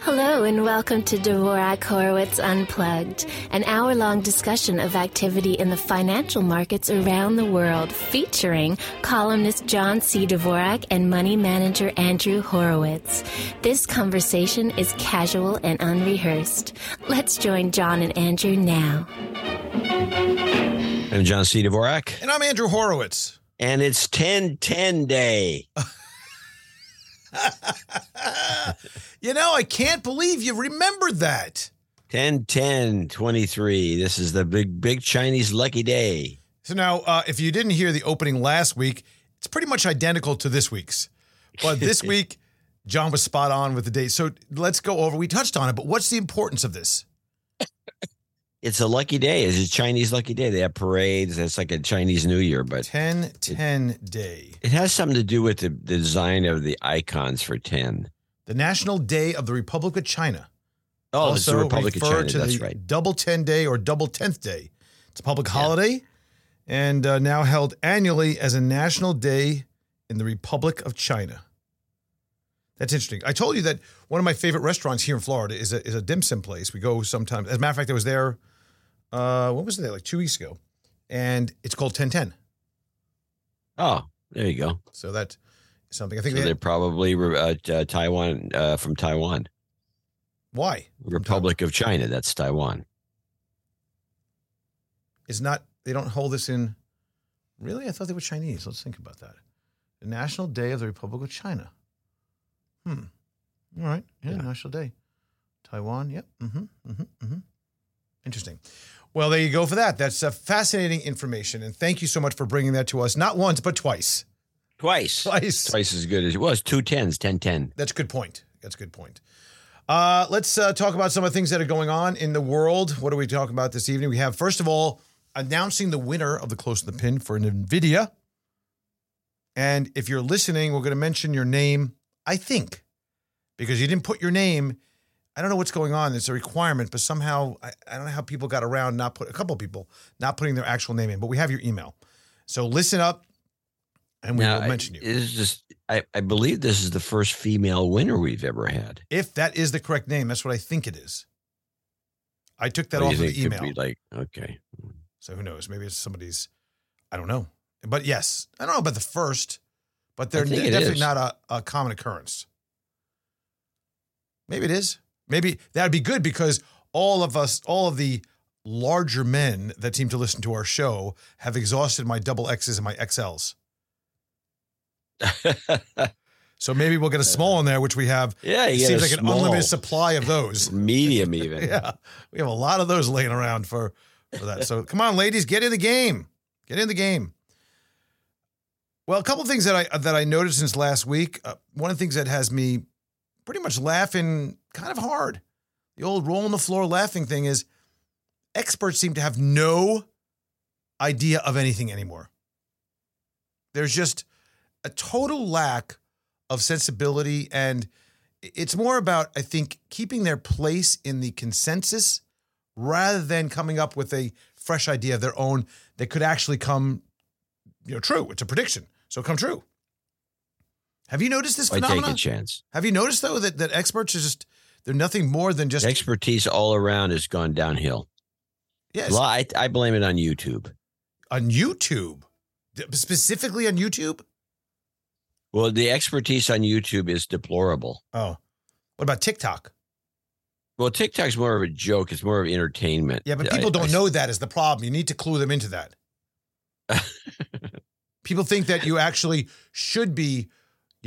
Hello and welcome to Dvorak Horowitz Unplugged, an hour long discussion of activity in the financial markets around the world, featuring columnist John C. Dvorak and money manager Andrew Horowitz. This conversation is casual and unrehearsed. Let's join John and Andrew now. I'm John C. Dvorak. And I'm Andrew Horowitz. And it's 1010 day. you know, I can't believe you remembered that. 10 10 23. This is the big, big Chinese lucky day. So now, uh, if you didn't hear the opening last week, it's pretty much identical to this week's. But this week, John was spot on with the date. So let's go over. We touched on it, but what's the importance of this? It's a lucky day. It's a Chinese lucky day. They have parades. It's like a Chinese New Year, but 10 10 day. it has something to do with the, the design of the icons for 10. The National Day of the Republic of China. Oh, it's the Also Republic of China. to That's the right. Double 10 day or double 10th day. It's a public holiday and uh, now held annually as a national day in the Republic of China. That's interesting. I told you that one of my favorite restaurants here in Florida is a, is a dim sum place. We go sometimes. As a matter of fact, I was there, uh, what was it, like two weeks ago? And it's called 1010. Oh, there you go. So that's something. I think So they, they're probably uh, uh, Taiwan, uh, from Taiwan. why? Republic of China. That's Taiwan. It's not, they don't hold this in, really? I thought they were Chinese. Let's think about that. The National Day of the Republic of China. Hmm. All right. Yeah, Yeah. National Day. Taiwan. Yep. Mm-hmm. Mm-hmm. Mm-hmm. Interesting. Well, there you go for that. That's uh, fascinating information. And thank you so much for bringing that to us, not once, but twice. Twice. Twice. Twice as good as it was. Two tens, 10 10. That's a good point. That's a good point. Uh, let's uh, talk about some of the things that are going on in the world. What are we talking about this evening? We have, first of all, announcing the winner of the Close to the Pin for NVIDIA. And if you're listening, we're going to mention your name, I think, because you didn't put your name. I don't know what's going on. It's a requirement, but somehow I, I don't know how people got around not put a couple of people not putting their actual name in. But we have your email, so listen up, and we Now, will mention you. It's just, I, I believe this is the first female winner we've ever had. If that is the correct name, that's what I think it is. I took that off of the email. be like, okay. So who knows? Maybe it's somebody's. I don't know. But yes, I don't know about the first, but they're definitely is. not a, a common occurrence. Maybe it is. Maybe that'd be good because all of us, all of the larger men that seem to listen to our show have exhausted my double X's and my XLs. So maybe we'll get a small in there, which we have. yeah, It seems like an unlimited supply of those. medium even. yeah, we have a lot of those laying around for for that. So come on, ladies, get in the game. Get in the game. Well, a couple of things that I that I noticed since last week. Uh, one of the things that has me pretty much laughing kind of hard, the old roll on the floor laughing thing is experts seem to have no idea of anything anymore. There's just a total lack of sensibility and it's more about i think keeping their place in the consensus rather than coming up with a fresh idea of their own that could actually come you know true. It's a prediction so come true have you noticed this I take phenomenon a chance. have you noticed though that, that experts are just they're nothing more than just Expertise all around has gone downhill. yes Well, I, I blame it on YouTube. on youtube specifically on youtube Well, the expertise on YouTube is deplorable. oh what about tiktok Well, TikTok's more of a joke. It's more of entertainment. Yeah, but people I- don't know that is the problem. You need to clue them into that. people think that you actually should be,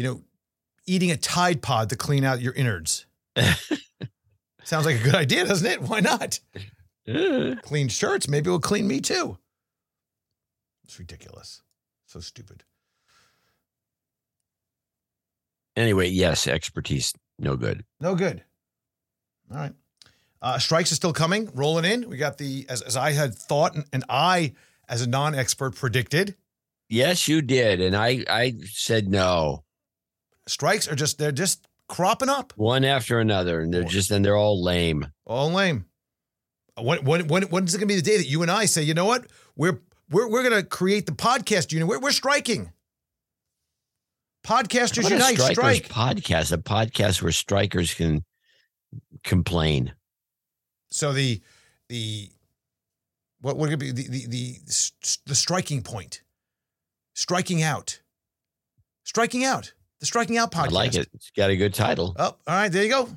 you know, eating a Tide Pod to clean out your innards. Sounds like a good idea, doesn't it? Why not? Clean shirts, maybe it'll clean me too. It's ridiculous. So stupid. anyway, yes, expertise, no good. No good. All right. Uh, strikes are still coming, rolling in. We got the, as, as I had thought, and, and I, as a non expert, predicted, Yes, you did, and I I said no, strikes are just, they're just cropping up. one after another, and they're just and they're all lame. All lame. When, when, when, when's it going to be the day that you and I say, you know what? We're, we're, we're going to create the podcast union. We're, we're striking. Podcasters What Unite, strike. podcast, a podcast where strikers can complain. So the the what would it be the the the, the striking point, striking out, striking out, the striking out podcast. I like it. It's got a good title. Oh, all right, there you go.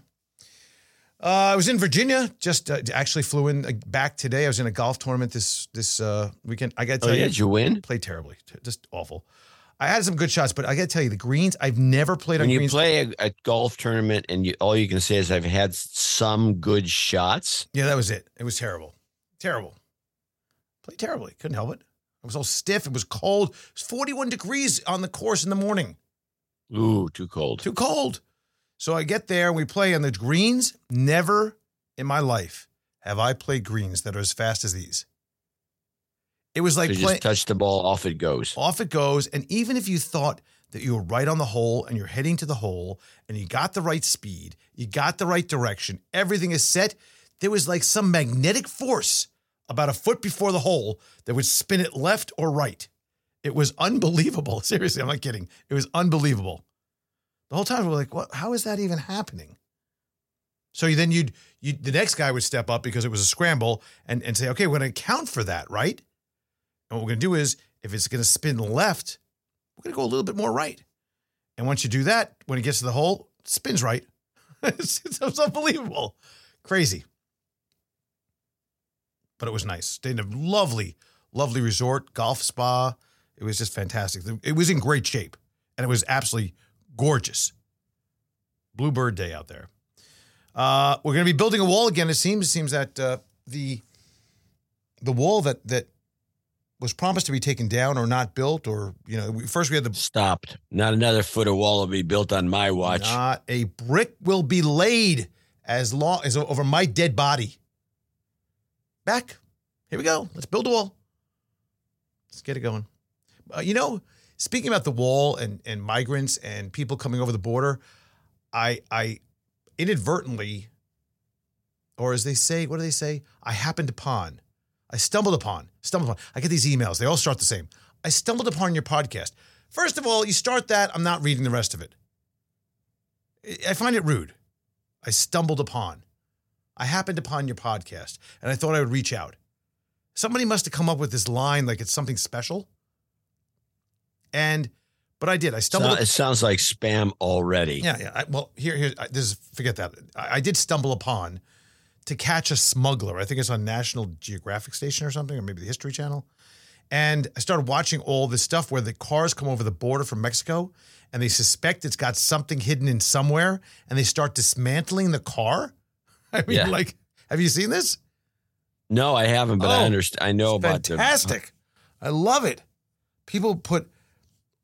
Uh, I was in Virginia. Just uh, actually flew in back today. I was in a golf tournament this this uh, weekend. I got to Oh tell yeah, you, did you win? played terribly, just awful. I had some good shots, but I got to tell you, the greens. I've never played on When you greens. play a, a golf tournament and you, all you can say is I've had some good shots. yeah, that was it. It was terrible, terrible. Played terribly. Couldn't help it. I was all stiff. It was cold. It was 41 degrees on the course in the morning. Ooh, too cold. Too cold. So I get there and we play on the greens. Never in my life have I played greens that are as fast as these. It was like So you playing just touch the ball, off it goes. off it goes. And even if you thought that you were right on the hole and you're heading to the hole and you got the right speed, you got the right direction, everything is set, there was like some magnetic force about a foot before the hole that would spin it left or right. It was unbelievable. Seriously, I'm not kidding. It was unbelievable. The whole time we're like, what? How is that even happening? So then you'd you the next guy would step up because it was a scramble and, and say, okay, we're going to account for that, right? And what we're going to do is, if it's going to spin left, we're going to go a little bit more right. And once you do that, when it gets to the hole, it spins right. it's, it's, it's unbelievable. Crazy. But it was nice. Stayed in a lovely, lovely resort, golf spa. It was just fantastic. It was in great shape and it was absolutely gorgeous. Bluebird day out there. Uh, we're going to be building a wall again. It seems. It seems that uh, the the wall that that was promised to be taken down or not built, or you know, we, first we had the Stopped. Not another foot of wall will be built on my watch. not a brick will be laid as long as over my dead body. Back. Here we go. Let's build a wall. Let's get it going. Uh, you know, speaking about the wall and and migrants and people coming over the border, I I inadvertently, or as they say, what do they say? I happened upon, I stumbled upon, stumbled upon. I get these emails. They all start the same. I stumbled upon your podcast. First of all, you start that. I'm not reading the rest of it. I- I find it rude. I stumbled upon. I happened upon your podcast and I thought I would reach out. Somebody must have come up with this line like it's something special. And, but I did. I stumbled. it sounds like spam already. Yeah, yeah. I, well, here, here. I- This is forget that. I, I did stumble upon to catch a smuggler. I think it's on National Geographic Station or something, or maybe the History Channel. And I started watching all this stuff where the cars come over the border from Mexico, and they suspect it's got something hidden in somewhere, and they start dismantling the car. I mean, Yeah. like, have you seen this? No, I haven't, but I Oh, understand. I know about the fantastic. I love it. People put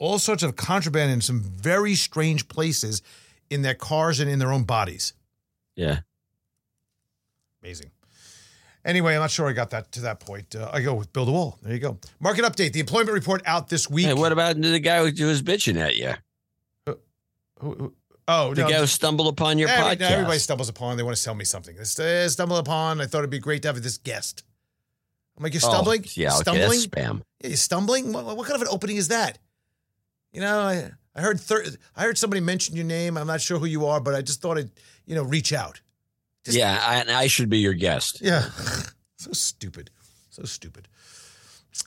all sorts of contraband in some very strange places in their cars and in their own bodies. Yeah. Amazing. Anyway, I'm not sure I got that to that point. Uh, I go with build a wall. There you go. Market update. The employment report out this week. Hey, what about the guy who was bitching at you? Who- who- oh, The no. guy who stumbled upon your Every- podcast. Everybody stumbles upon. They want to sell me something. They st- stumble upon. I thought it'd be great to have this guest. I'm like, you're Oh, stumbling. yeah, okay, stumbling. spam. Yeah, you're stumbling. What, what kind of an opening is that? You know, I, I heard thir- I heard somebody mention your name. I'm not sure who you are, but I just thought I'd you know reach out. Just- yeah, I, I should be your guest. Yeah. so stupid. So stupid.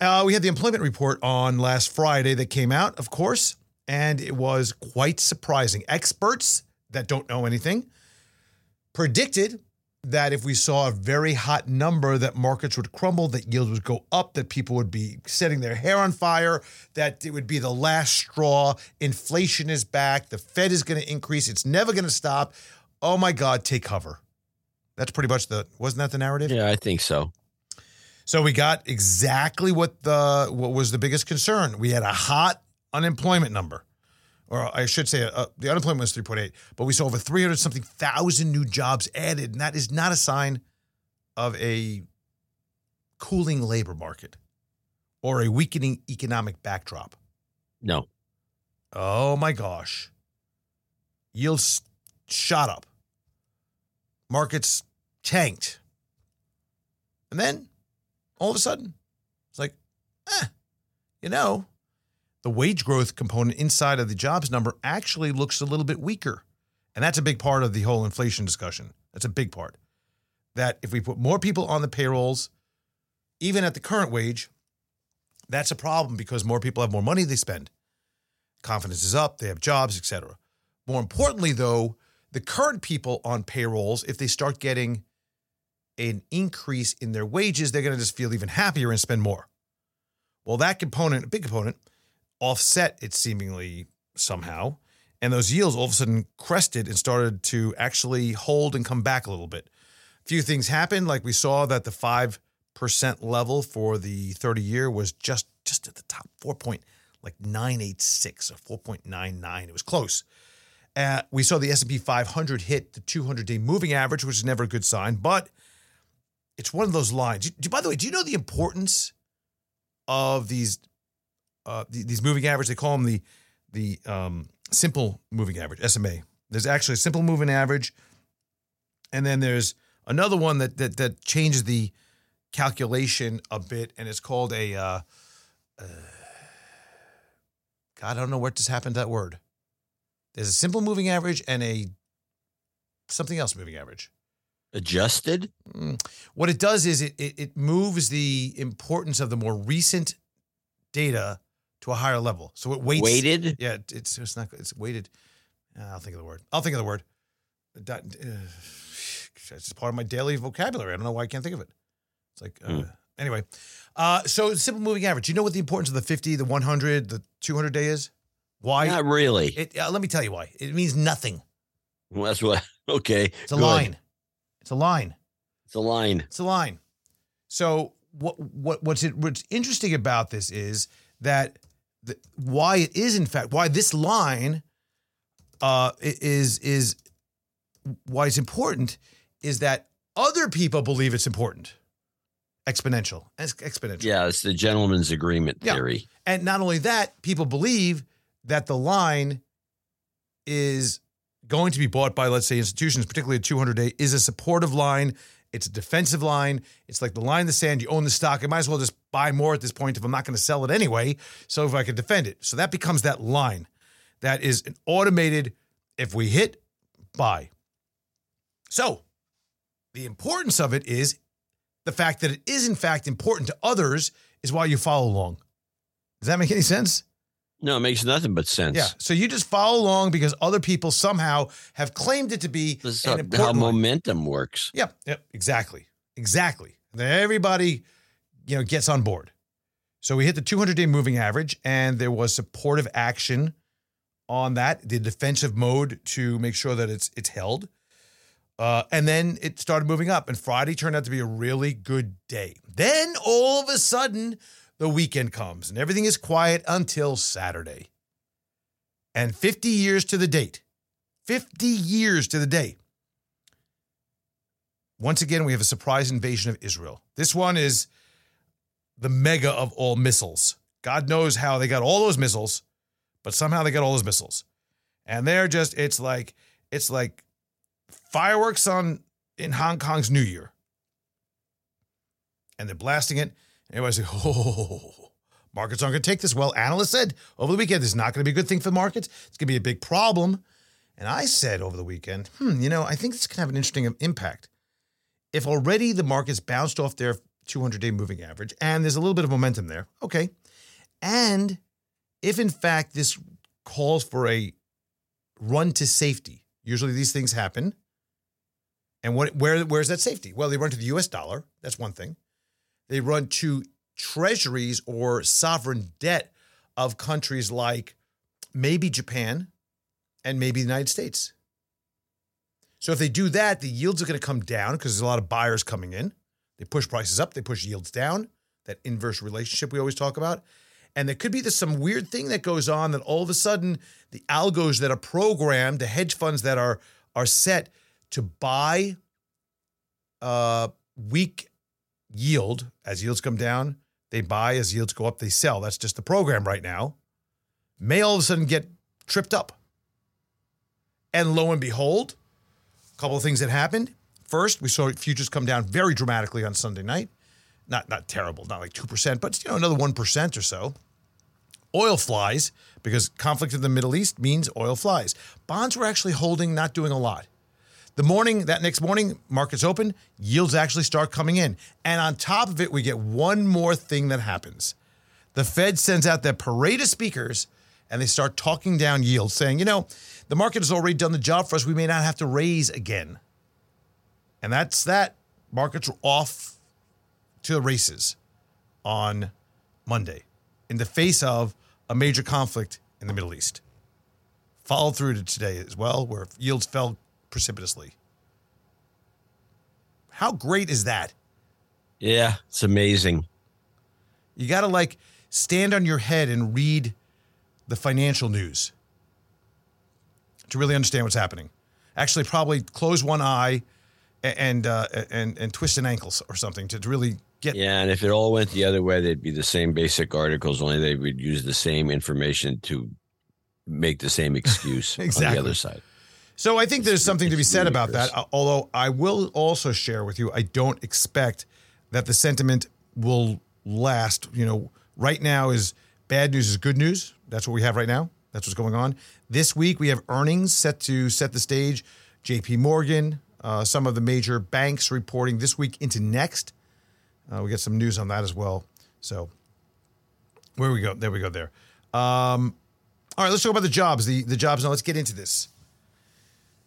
Uh, we had the employment report on last Friday that came out, of course, and it was quite surprising. Experts that don't know anything predicted that if we saw a very hot number that markets would crumble that yields would go up that people would be setting their hair on fire that it would be the last straw. Inflation is back. The fed is going to increase. It's never going to stop. Oh my god take cover. That's pretty much the wasn't that the narrative? Yeah, I think so. so we got exactly what the what was the biggest concern. We had a hot unemployment number, or I should say, uh, the unemployment was three point eight, but we saw over three hundred something thousand new jobs added, and that is not a sign of a cooling labor market or a weakening economic backdrop. No. Oh my gosh, yields shot up, markets tanked, and then all of a sudden, it's like, eh, you know, the wage growth component inside of the jobs number actually looks a little bit weaker. And that's a big part of the whole inflation discussion. That's a big part. That if we put more people on the payrolls, even at the current wage, that's a problem because more people have more money they spend. Confidence is up, they have jobs, etc. More importantly, though, the current people on payrolls, if they start getting an increase in their wages, they're going to just feel even happier and spend more. Well, that component, a big component, offset it seemingly somehow. And those yields all of a sudden crested and started to actually hold and come back a little bit. A few things happened, like we saw that the 5% level for the 30 year was just just at the top, 4 point like 986 or 4.99. It was close. Uh, we saw the S&P 500 hit the 200-day moving average, which is never a good sign, but it's one of those lines. Do, by the way, do you know the importance of these uh, these moving average? They call them the the um, simple moving average (SMA). There's actually a simple moving average, and then there's another one that that that changes the calculation a bit, and it's called a. Uh, uh, God, I don't know what just happened to that word. There's a simple moving average and a something else moving average. Adjusted? Mm. What it does is it, it, it moves the importance of the more recent data to a higher level. So it weights. Weighted? Yeah, it's it's not it's weighted. I'll think of the word. I'll think of the word. Uh, it's part of my daily vocabulary. I don't know why I can't think of it. It's like uh, hmm. anyway. Uh, so simple moving average. You know what the importance of the 50, the 100, the 200 day is? Why? Not really. It, uh, let me tell you why. It means nothing. Well, that's what. Okay. It's a Good. line. It's a line. It's a line. It's a line. So what what what's it, what's interesting about this is that the, why it is in fact why this line uh, is is why it's important is that other people believe it's important. Exponential, exponential. Yeah, it's the gentleman's agreement theory. Yeah. And not only that, people believe that the line is going to be bought by, let's say, institutions, particularly a 200 day, is a supportive line. It's a defensive line. It's like the line in the sand. You own the stock. I might as well just buy more at this point if I'm not going to sell it anyway. So if I can defend it. So that becomes that line that is an automated, if we hit, buy. So the importance of it is the fact that it is, in fact, important to others is why you follow along. Does that make any sense? No, it makes nothing but sense. Yeah. So you just follow along because other people somehow have claimed it to be this is how momentum works. Yep. Yep. Exactly. Exactly. And then everybody, you know, gets on board. So we hit the 200 day moving average, and there was supportive action on that, the defensive mode to make sure that it's it's held. Uh, and then it started moving up, and Friday turned out to be a really good day. Then all of a sudden, the weekend comes and everything is quiet until Saturday. And 50 years to the date, 50 years to the day. Once again, we have a surprise invasion of Israel. This one is the mega of all missiles. God knows how they got all those missiles, but somehow they got all those missiles. And they're just, it's like, it's like fireworks on in Hong Kong's New Year. And they're blasting it. Everybody's like, oh, markets aren't going to take this. Well, analysts said over the weekend, this is not going to be a good thing for the markets. It's going to be a big problem. And I said over the weekend, hmm, you know, I think this can have an interesting impact. If already the markets bounced off their 200 day moving average and there's a little bit of momentum there, okay. And if in fact this calls for a run to safety, usually these things happen. And what, where, where's that safety? Well, they run to the US dollar. That's one thing they run to treasuries or sovereign debt of countries like maybe Japan and maybe the United States. So if they do that, the yields are going to come down because there's a lot of buyers coming in. They push prices up, they push yields down, that inverse relationship we always talk about. And there could be this some weird thing that goes on that all of a sudden the algos that are programmed, the hedge funds that are are set to buy uh, weak yield as yields come down, they buy as yields go up, they sell. That's just the program right now. May all of a sudden get tripped up. And lo and behold, a couple of things that happened. First, we saw futures come down very dramatically on Sunday night. Not not terrible, not like 2%, but you know, another 1% or so. oil flies because conflict in the Middle East means oil flies. Bonds were actually holding, not doing a lot. The morning, that next morning, markets open, yields actually start coming in. And on top of it, we get one more thing that happens. The Fed sends out their parade of speakers and they start talking down yields, saying, you know, the market has already done the job for us. We may not have to raise again. And that's that. Markets are off to the races on Monday in the face of a major conflict in the Middle East. Followed through to today as well, where yields fell precipitously. How great is that? Yeah, it's amazing. You got to like stand on your head and read the financial news to really understand what's happening. Actually, probably close one eye and uh, and and twist an ankle or something to really get. Yeah, and if it all went the other way, they'd be the same basic articles, only they would use the same information to make the same excuse exactly. on the other side. So I think there's something to be said about that. Although I will also share with you, I don't expect that the sentiment will last. You know, right now is bad news is good news. That's what we have right now. That's what's going on. This week we have earnings set to set the stage. J.P. Morgan, uh, some of the major banks reporting this week into next. Uh, we get some news on that as well. So where we go? There we go. There. Um, all right, let's talk about the jobs. The the jobs now. Let's get into this.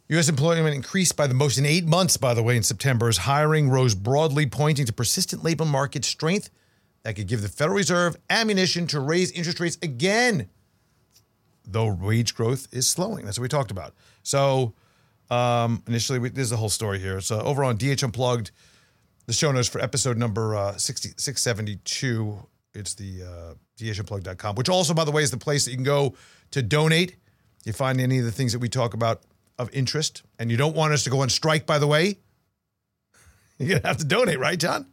U.S. employment increased by the most in eight months, by the way, in September, as hiring rose broadly, pointing to persistent labor market strength that could give the Federal Reserve ammunition to raise interest rates again, though wage growth is slowing. That's what we talked about. So, um, initially, we, there's the whole story here. So, over on DH Unplugged, the show notes for episode number uh, 60, 672, it's the uh, dhunplugged.com, which also, by the way, is the place that you can go to donate. You find any of the things that we talk about of interest, and you don't want us to go on strike, by the way, you're going to have to donate, right, John?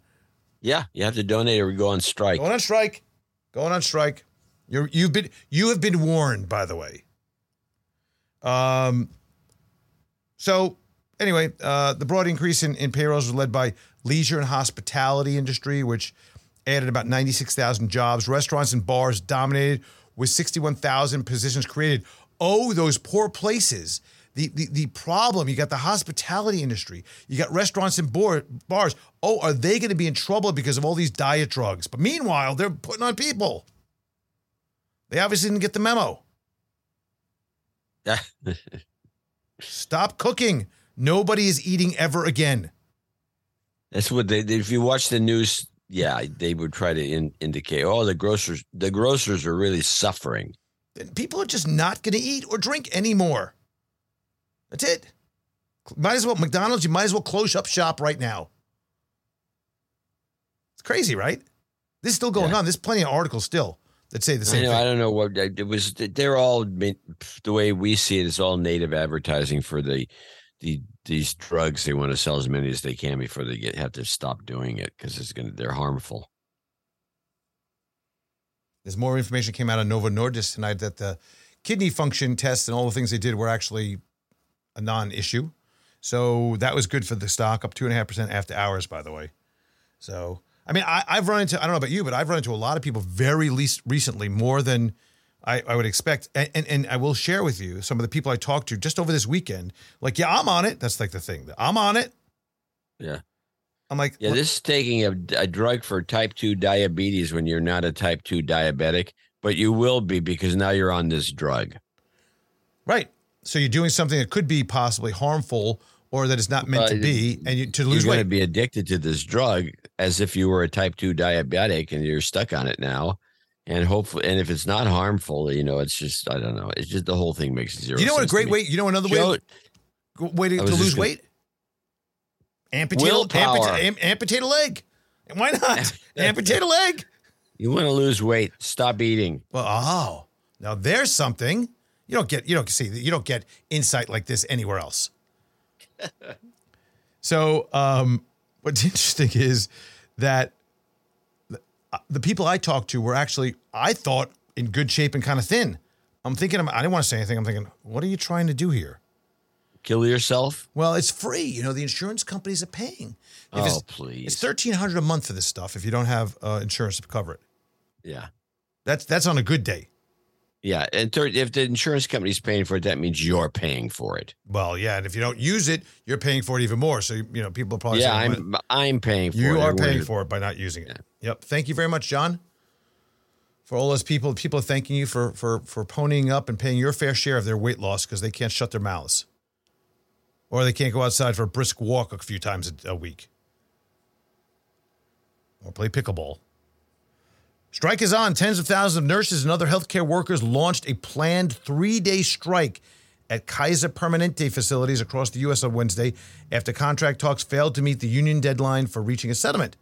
Yeah, you have to donate or we go on strike. Going on strike. Going on strike. You're, you've been you have been warned, by the way. Um. So anyway, uh, the broad increase in, in payrolls was led by leisure and hospitality industry, which added about ninety six thousand jobs. Restaurants and bars dominated with sixty one thousand positions created. Oh, those poor places. The, the, the problem you got the hospitality industry you got restaurants and bar, bars oh are they going to be in trouble because of all these diet drugs but meanwhile they're putting on people they obviously didn't get the memo stop cooking nobody is eating ever again That's what they. If you watch the news, yeah, they would try to in, indicate. Oh, the grocers, the grocers are really suffering. people are just not going to eat or drink anymore that's it. Might as well McDonald's. You might as well close up shop right now. It's crazy, right? This is still going Yeah. on. There's plenty of articles still that say the I, same thing. I don't know what it was. They're all the way we see it. It's all native advertising for the the these drugs. They want to sell as many as they can before they get have to stop doing it because it's gonna they're harmful. There's more information came out of Novo Nordisk tonight that the kidney function tests and all the things they did were actually a non-issue. So that was good for the stock, up two and a half percent after hours, by the way. So I mean, I, I've run into I don't know about you, but I've run into a lot of people very least recently, more than I, I would expect. And, and and I will share with you some of the people I talked to just over this weekend. Like, yeah, I'm on it. That's like the thing. I'm on it. Yeah. I'm like, Yeah, this is taking a, a drug for type 2 diabetes when you're not a type 2 diabetic, but you will be because now you're on this drug. right. So you're doing something that could be possibly harmful or that is not meant to Uh, be, and you, to You're lose going to be addicted to this drug as if you were a type 2 diabetic and you're stuck on it now. And hopefully, and if it's not harmful, you know, it's just, I don't know. It's just the whole thing makes zero you know what a to great way? You know another Joe, way way to, to lose gonna- weight? Amputate, amputate, am- amputate a leg. And Why not? amputate a leg. you want to lose weight, stop eating. Well, oh, now there's something you don't get. You don't see. You don't get insight like this anywhere else. so, um, what's interesting is that the, uh, people I talked to were actually, I thought, in good shape and kind of thin. I'm thinking, I didn't want to say anything. I'm thinking, what are you trying to do here? Kill yourself? Well, it's free. You know, the insurance companies are paying. If Oh, it's, please. It's thirteen hundred a month for this stuff if you don't have uh, insurance to cover it. yeah. That's that's on a good day. Yeah, and third, if the insurance company's paying for it, that means you're paying for it. Well, yeah, and if you don't use it, you're paying for it even more. So you know, people are probably yeah, saying, I'm I'm paying for it. you it. are paying for it by not using it. Yep. Thank you very much, John. For all those people, people are thanking you for for for ponying up and paying your fair share of their weight loss because they can't shut their mouths, or they can't go outside for a brisk walk a few times a, a week, or play pickleball. Strike is on. Tens of thousands of nurses and other healthcare workers launched a planned three-day strike at Kaiser Permanente facilities across the U.S. on Wednesday after contract talks failed to meet the union deadline for reaching a settlement.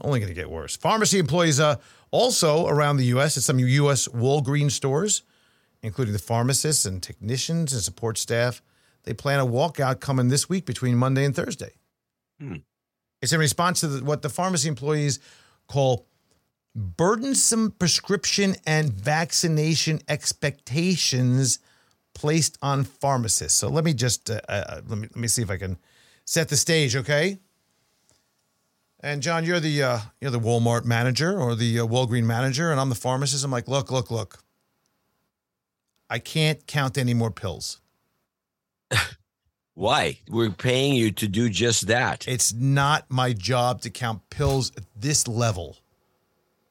Only going to get worse. Pharmacy employees uh, also around the U.S. at some U.S. Walgreens stores, including the pharmacists and technicians and support staff, they plan a walkout coming this week between Monday and Thursday. Hmm. It's in response to the, what the pharmacy employees call burdensome prescription and vaccination expectations placed on pharmacists. So let me just uh, uh, let me let me see if I can set the stage, okay? And John, you're the uh, you're the Walmart manager or the uh, Walgreen manager, and I'm the pharmacist. I'm like, look, look, look. I can't count any more pills. Why? We're paying you to do just that. It's not my job to count pills at this level.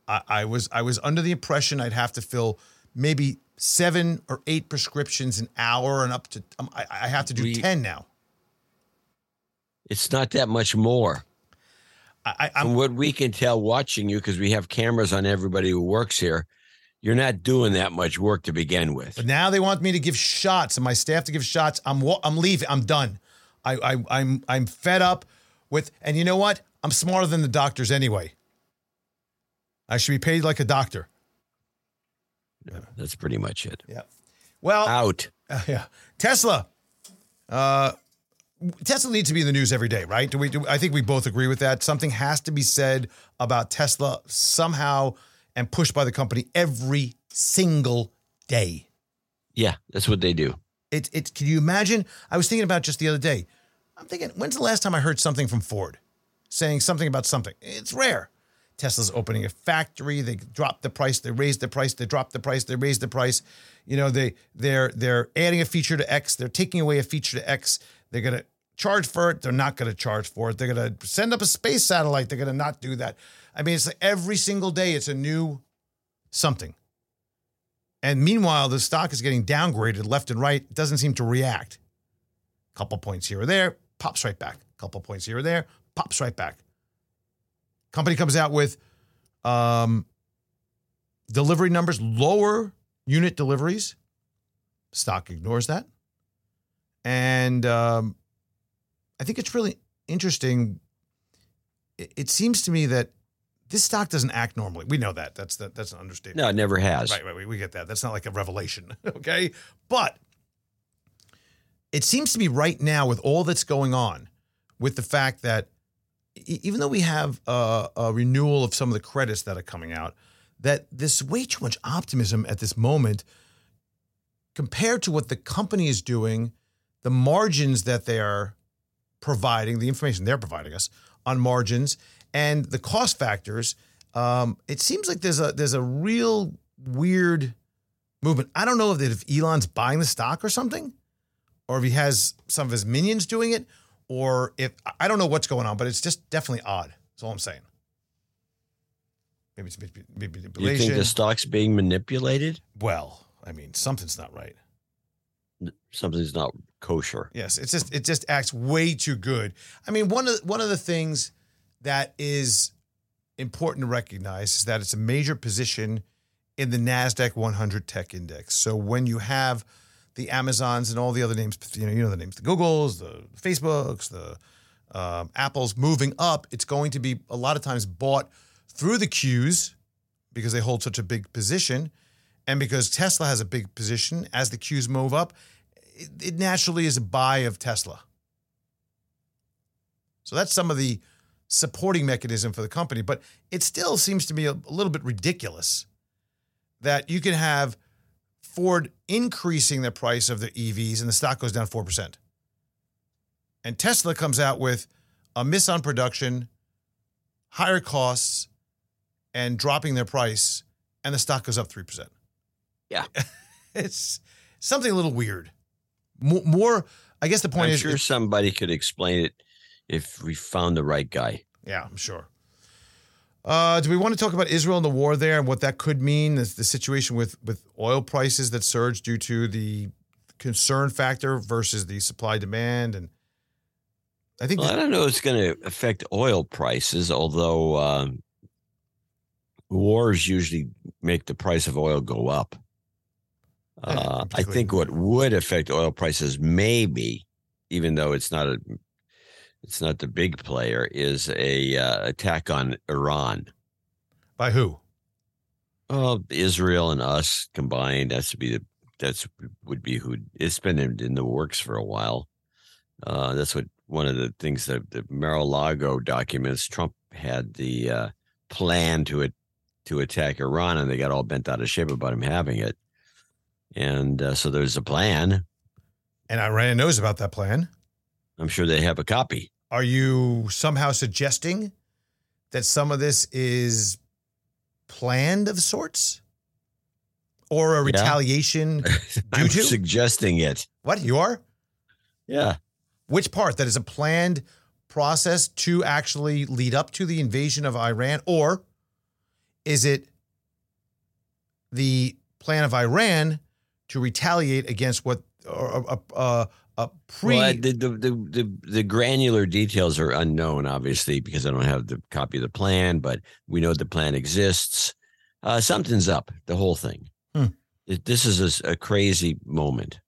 I, I was I was under the impression I'd have to fill maybe seven or eight prescriptions an hour, and up to um, I, I have to do We- ten now. It's not that much more. I, I, From I'm what we can tell watching you, because we have cameras on everybody who works here, you're not doing that much work to begin with. But now they want me to give shots and my staff to give shots. I'm I'm leaving. I'm done. I, I I'm I'm fed up with. And you know what? I'm smarter than the doctors anyway. I should be paid like a doctor. That's pretty much it. Yeah. Well, Out. yeah. Tesla. Uh, Tesla needs to be in the news every day, right? Do we? Do, I think we both agree with that. Something has to be said about Tesla somehow and pushed by the company every single day. Yeah, that's what they do. It, it, can you imagine? I was thinking about just the other day. I'm thinking, when's the last time I heard something from Ford saying something about something? It's rare. Tesla's opening a factory. They dropped the price. They raised the price. They dropped the price. They raised the price. You know, they they're they're adding a feature to X. They're taking away a feature to X. They're gonna charge for it. They're not gonna charge for it. They're gonna send up a space satellite. They're gonna not do that. I mean, it's like every single day. It's a new something. And meanwhile, the stock is getting downgraded left and right. It doesn't seem to react. Couple points here or there, pops right back. Couple points here or there, pops right back. Company comes out with um, delivery numbers, lower unit deliveries. Stock ignores that. And um, I think it's really interesting. It, it seems to me that this stock doesn't act normally. We know that. That's that, that's an understatement. No, it never has. Right, right, we, we get that. That's not like a revelation, okay? But it seems to me right now with all that's going on, with the fact that even though we have a, a renewal of some of the credits that are coming out, that there's way too much optimism at this moment compared to what the company is doing, the margins that they are providing, the information they're providing us on margins, and the cost factors. Um, it seems like there's a there's a real weird movement. I don't know if Elon's buying the stock or something, or if he has some of his minions doing it, or if I don't know what's going on, but it's just definitely odd. That's all I'm saying. Maybe it's maybe, maybe You think the stock's being manipulated? well, I mean, something's not right. Something's not kosher. Yes, it's just it just acts way too good. I mean, one of one of the things that is important to recognize is that it's a major position in the Nasdaq 100 Tech Index. So when you have the Amazons and all the other names, you know, you know the names, the Googles, the Facebooks, the um, Apples moving up, it's going to be a lot of times bought through the Qs because they hold such a big position, and because Tesla has a big position as the Qs move up, it, it naturally is a buy of Tesla. So that's some of the supporting mechanism for the company, but it still seems to me a, a little bit ridiculous that you can have Ford increasing the price of the EVs and the stock goes down 4%. And Tesla comes out with a miss on production, higher costs, and dropping their price, and the stock goes up 3%. Yeah. it's something a little weird. More, more I guess the point I'm is, sure somebody could explain it if we found the right guy. yeah, I'm sure. Uh, do we want to talk about Israel and the war there and what that could mean? The, the situation with with oil prices that surged due to the concern factor versus the supply demand, and I think Well, I don't know. if It's going to affect oil prices, although um, wars usually make the price of oil go up. Uh, I think what would affect oil prices, maybe, even though it's not a, it's not the big player, is a uh, attack on Iran. by who? Oh, Israel and us combined. That's to be the that's would be who it's been in, in the works for a while. Uh, that's what one of the things that the Mar-a-Lago documents. Trump had the uh, plan to it to attack Iran, and they got all bent out of shape about him having it. And uh, so there's a plan. And Iran knows about that plan. I'm sure they have a copy. Are you somehow suggesting that some of this is planned of sorts? Or a Yeah. retaliation? I'm to? suggesting it. what? You are? Yeah. Which part? That is a planned process to actually lead up to the invasion of Iran? Or is it the plan of Iran to retaliate against what or a, a, a pre well, the, the, the, the, granular details are unknown, obviously, because I don't have the copy of the plan, but we know the plan exists. Uh, something's up, the whole thing. Hmm. It- This is a crazy moment.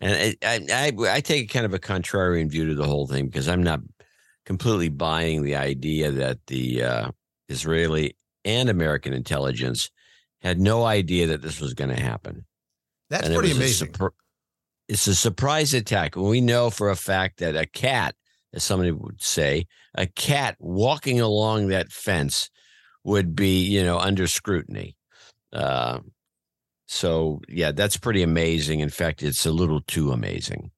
And I, I, I, take kind of a contrarian view to the whole thing because I'm not completely buying the idea that the uh, Israeli and American intelligence had no idea that this was going to happen. that's And pretty a amazing. It's a surprise attack. We know for a fact that a cat, as somebody would say, a cat walking along that fence would be, you know, under scrutiny. Uh, so yeah, that's pretty amazing. In fact, it's a little too amazing.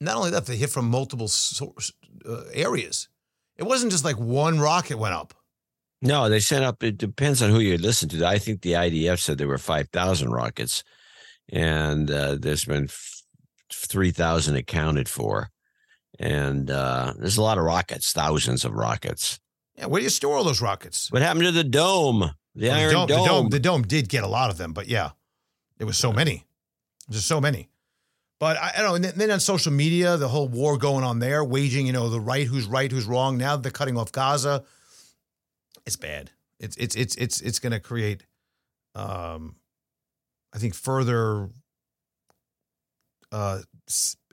Not only that, they hit from multiple source, uh, areas. It wasn't just like one rocket went up. No, they sent up. It depends on who you listen to. I think the IDF said there were five thousand rockets, and uh, there's been f- three thousand accounted for, and uh, there's a lot of rockets, thousands of rockets. Yeah, where do you store all those rockets? What happened to the dome? The Well, Iron dome, Dome. The dome. The dome did get a lot of them, but yeah, there was so many. There's so many. But I, I don't know. And then- then on social media, the whole war going on there, waging, you know, the right, who's right, who's wrong. Now they're cutting off Gaza. It's bad. It's it's it's it's it's going to create, um, I think, further uh,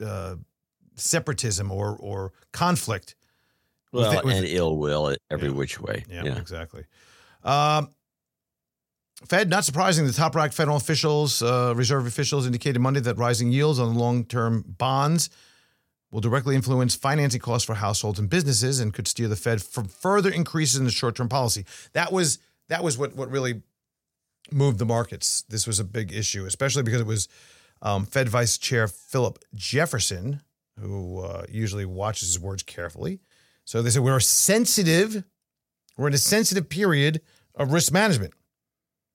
uh, separatism or or conflict well, with with and ill will every Yeah. which way. Yeah, Yeah. exactly. Um, Fed, not surprising, the top ranked federal officials, uh, reserve officials indicated Monday that rising yields on long term bonds will directly influence financing costs for households and businesses and could steer the Fed from further increases in the short term policy. That was that was what what really moved the markets. This was a big issue, especially because it was um, Fed Vice Chair Philip Jefferson, who uh, usually watches his words carefully. So they said we're sensitive. We're in a sensitive period of risk management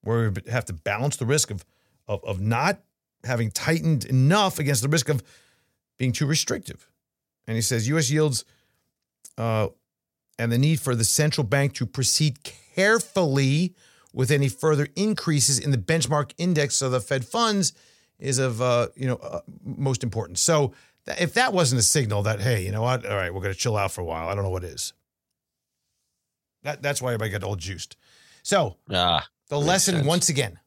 where we have to balance the risk of, of, of not having tightened enough against the risk of being too restrictive. And he says U.S. yields uh, and the need for the central bank to proceed carefully with any further increases in the benchmark index of the Fed funds is of uh, you know uh, most important. So that, if that wasn't a signal that hey, you know what, all right, we're going to chill out for a while. I don't know what is. That that's why everybody got all juiced. So Ah, the lesson sense. once again,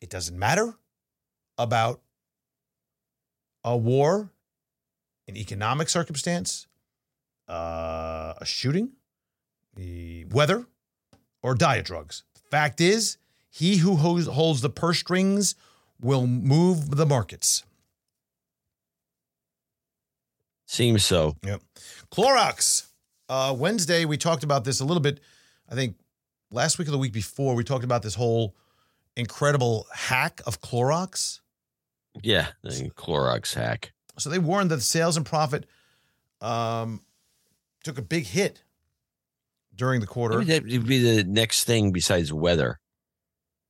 it doesn't matter about a war, an economic circumstance, uh, a shooting, the weather, or diet drugs. Fact is, he who holds, the purse strings will move the markets. seems so. Yep. Clorox. Uh, Wednesday, we talked about this a little bit. I think last week or the week before, we talked about this whole incredible hack of Clorox. Yeah, the Clorox hack. So they warned that sales and profit um, took a big hit during the quarter. That would be the next thing besides weather.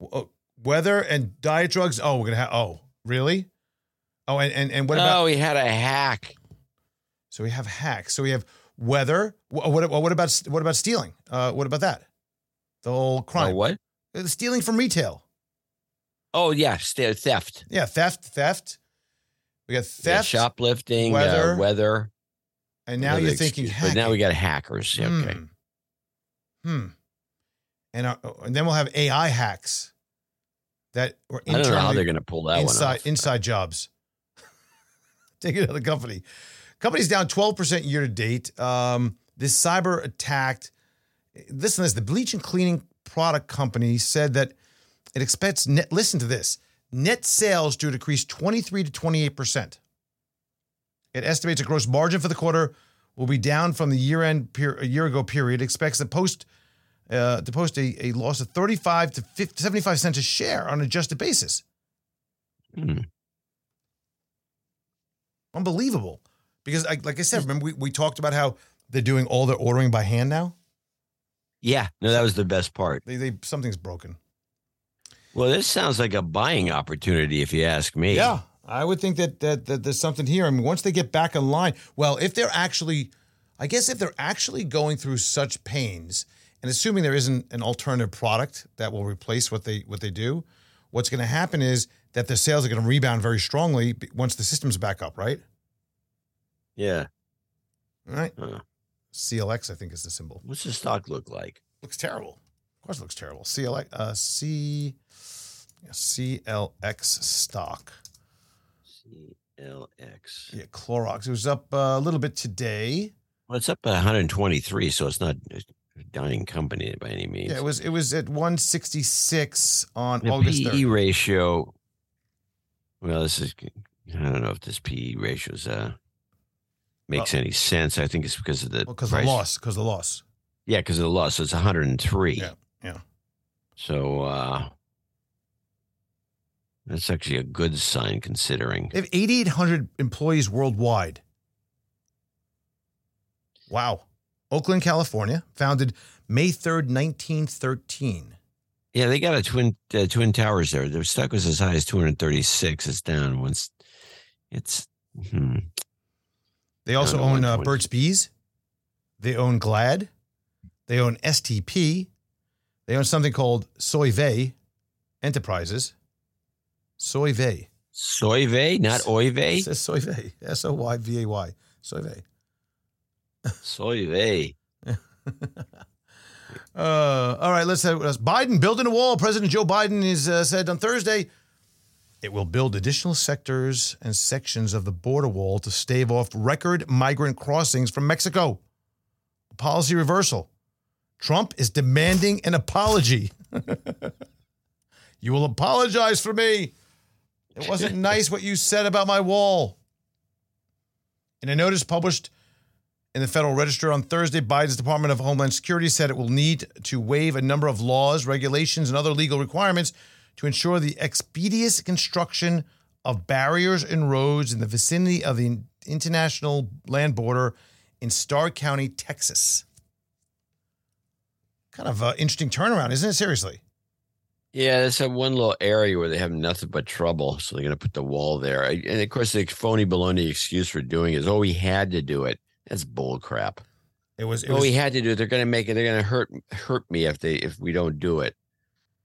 Oh, weather and diet drugs. Oh, we're gonna have. Oh, really? Oh, and and, and what about? oh, he had a hack. So we have hacks. So we have weather. Uh, what what, what about what about stealing? Uh, what about that? The whole Oh, crime. what? Stealing from retail. Oh, yeah, st- theft. Yeah, theft, theft. We got Yeah, theft, shoplifting, weather, uh, weather. and now you're thinking excuse. hacking. But now we got hackers. Yeah, Okay. Hmm. Hmm. And, uh, and then we'll have AI hacks that or I don't know how they're going to pull that inside inside jobs. Take it to the company. Company's down 12% year to date. Um, this cyber attack, listen to this. The bleach and cleaning product company said that it expects net, listen to this, net sales to decrease 23 to 28%. It estimates a gross margin for the quarter will be down from the year end per, a year ago period. Expects to post uh, to post a, a loss of 35 to 50, 75 cents a share on an adjusted basis. Hmm. Unbelievable. Because, I, like I said, remember we, we talked about how they're doing all their ordering by hand now? Yeah, no, that was the best part. They, they Something's broken. Well, this sounds like a buying opportunity, if you ask me. Yeah, I would think that, that that there's something here. I mean, once they get back in line, well, if they're actually, I guess if they're actually going through such pains, and assuming there isn't an alternative product that will replace what they what they do, what's going to happen is that their sales are going to rebound very strongly once the system's back up, right? Yeah. All right. Huh. CLX, I think, is the symbol. What's the stock look like? Looks terrible. Of course, it looks terrible. CLX, uh, C, CLX stock. CLX. Yeah, Clorox. It was up uh, a little bit today. Well, it's up at 123, so it's not dying company by any means. Yeah, it was it was at 166 on The August PE 3rd. ratio. Well, this is. I don't know if this PE ratio is, uh, makes any sense. I think it's because of the Because of the loss. Because of the loss. Yeah, because of the loss. So it's 103. Yeah, yeah. So uh, that's actually a good sign considering. They have 8,800 employees worldwide. Wow. Oakland, California, founded May 3rd, 1913. Yeah, they got a twin uh, twin towers there. Their stock was as high as 236. It's down once. It's hmm. They also own uh, Burt's Bees. They own Glad. They own STP. They own something called Soyve Enterprises. Soyve. Soyve, not It Oive. says Soyve. S O Y V A Y. Soyve. Soyve. Uh, all right, let's have let's- Biden building a wall. President Joe Biden is uh, said on Thursday it will build additional sectors and sections of the border wall to stave off record migrant crossings from Mexico. Policy reversal. Trump is demanding an apology. you will apologize for me. It wasn't nice what you said about my wall. In a notice published in the Federal Register on Thursday, Biden's Department of Homeland Security said it will need to waive a number of laws, regulations, and other legal requirements to ensure the expeditious construction of barriers and roads in the vicinity of the international land border in Starr County, Texas. Kind of uh, interesting turnaround, isn't it? Seriously. Yeah, that's that one little area where they have nothing but trouble. So they're going to put the wall there. And of course, the phony baloney excuse for doing it is, oh, we had to do it. That's bull crap. It was. It oh, was we had to do it. They're going to make it. They're going to hurt hurt me if they if we don't do it.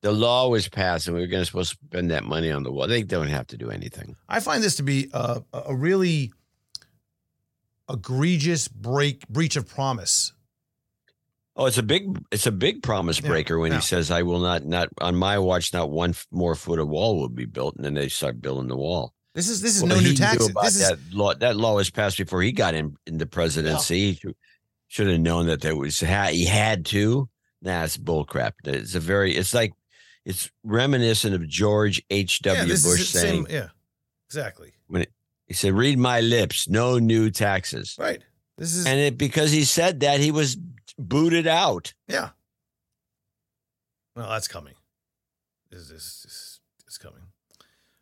The law was passed, and we were going to supposed to spend that money on the wall. They don't have to do anything. I find this to be a, a really egregious break breach of promise. Oh, it's a big it's a big promise Yeah, breaker when yeah. he says, "I will not not on my watch, not one more foot of wall will be built," and then they start building the wall. This is this is Well, no new taxes. This is that law. That law was passed before he got in in the presidency. He should have known that there was ha- he had to. Nah, it's bull crap. It's a very. It's like it's reminiscent of George H. W. yeah, W. this is Bush saying. same. Yeah, exactly. When He said, "Read my lips. No new taxes." Right. This is And it, because he said that, he was booted out. yeah. Well, that's coming. This is this is coming.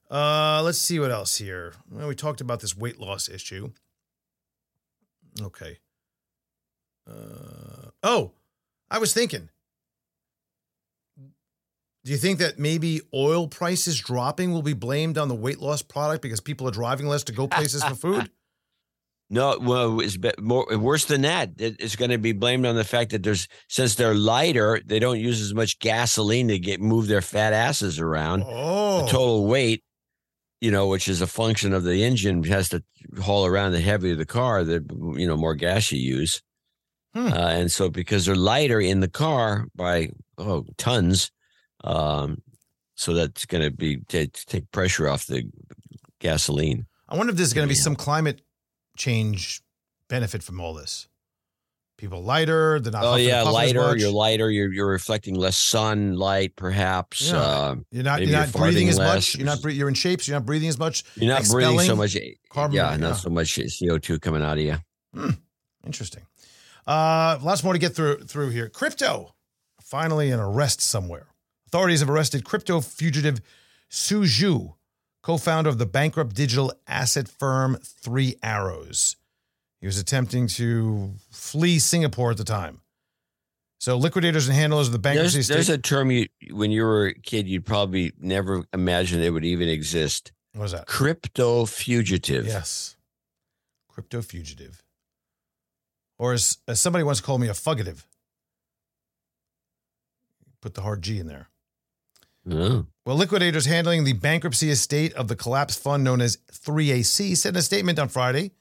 Uh, let's see what else here. Well, we talked about this weight loss issue. Okay. Uh, oh, I was thinking. Do you think that maybe oil prices dropping will be blamed on the weight loss product because people are driving less to go places for food? No, well, it's more worse than that. It's going to be blamed on the fact that there's since they're lighter, they don't use as much gasoline to get move their fat asses around. Oh, The total weight, you know, which is a function of the engine, has to haul around the heavier the car, the you know more gas you use. Hmm. Uh, and so because they're lighter in the car by oh tons, um, so that's going to be to take pressure off the gasoline. I wonder if there's going to be some climate change benefit from all this. People lighter, they're not. Oh huffing yeah, puffing as lighter. You're lighter. You're you're reflecting less sunlight, perhaps. Yeah. Um, You're not. You're not breathing as less. much. You're not. You're in shape. So you're not breathing as much. you're not breathing so much. carbon- yeah, yeah. not so much CO two coming out of you. Interesting. Uh, lots more to get through through here. Crypto, finally an arrest somewhere. Authorities have arrested crypto fugitive Su Zhu, co-founder of the bankrupt digital asset firm Three Arrows. He was attempting to flee Singapore at the time. So liquidators and handlers of the bankruptcy There's, estate. there's a term you when you were a kid you'd probably never imagine it would even exist. what was that? Crypto fugitive. Yes. Crypto fugitive. Or as, as somebody once called me, a fugitive. Put the hard G in there. Oh. Well, liquidators handling the bankruptcy estate of the collapsed fund known as 3AC said in a statement on Friday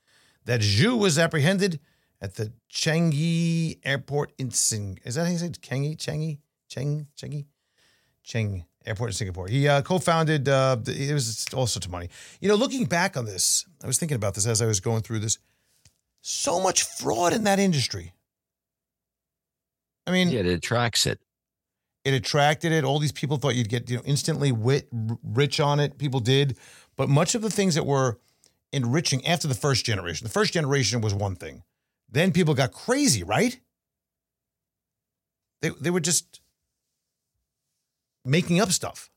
that Zhu was apprehended at the Changi Airport in Sing. Is that how you say it? Changi? Changi? Cheng? Changi? Cheng Airport in Singapore. He uh, co-founded. Uh, it was all sorts of money. You know, looking back on this, I was thinking about this as I was going through this. So much fraud in that industry. I mean, Yeah, it attracts it. it attracted it. All these people thought you'd get you know instantly wit, rich on it. People did, but much of the things that were enriching after the first generation, the first generation was one thing. Then people got crazy, right? They they were just making up stuff,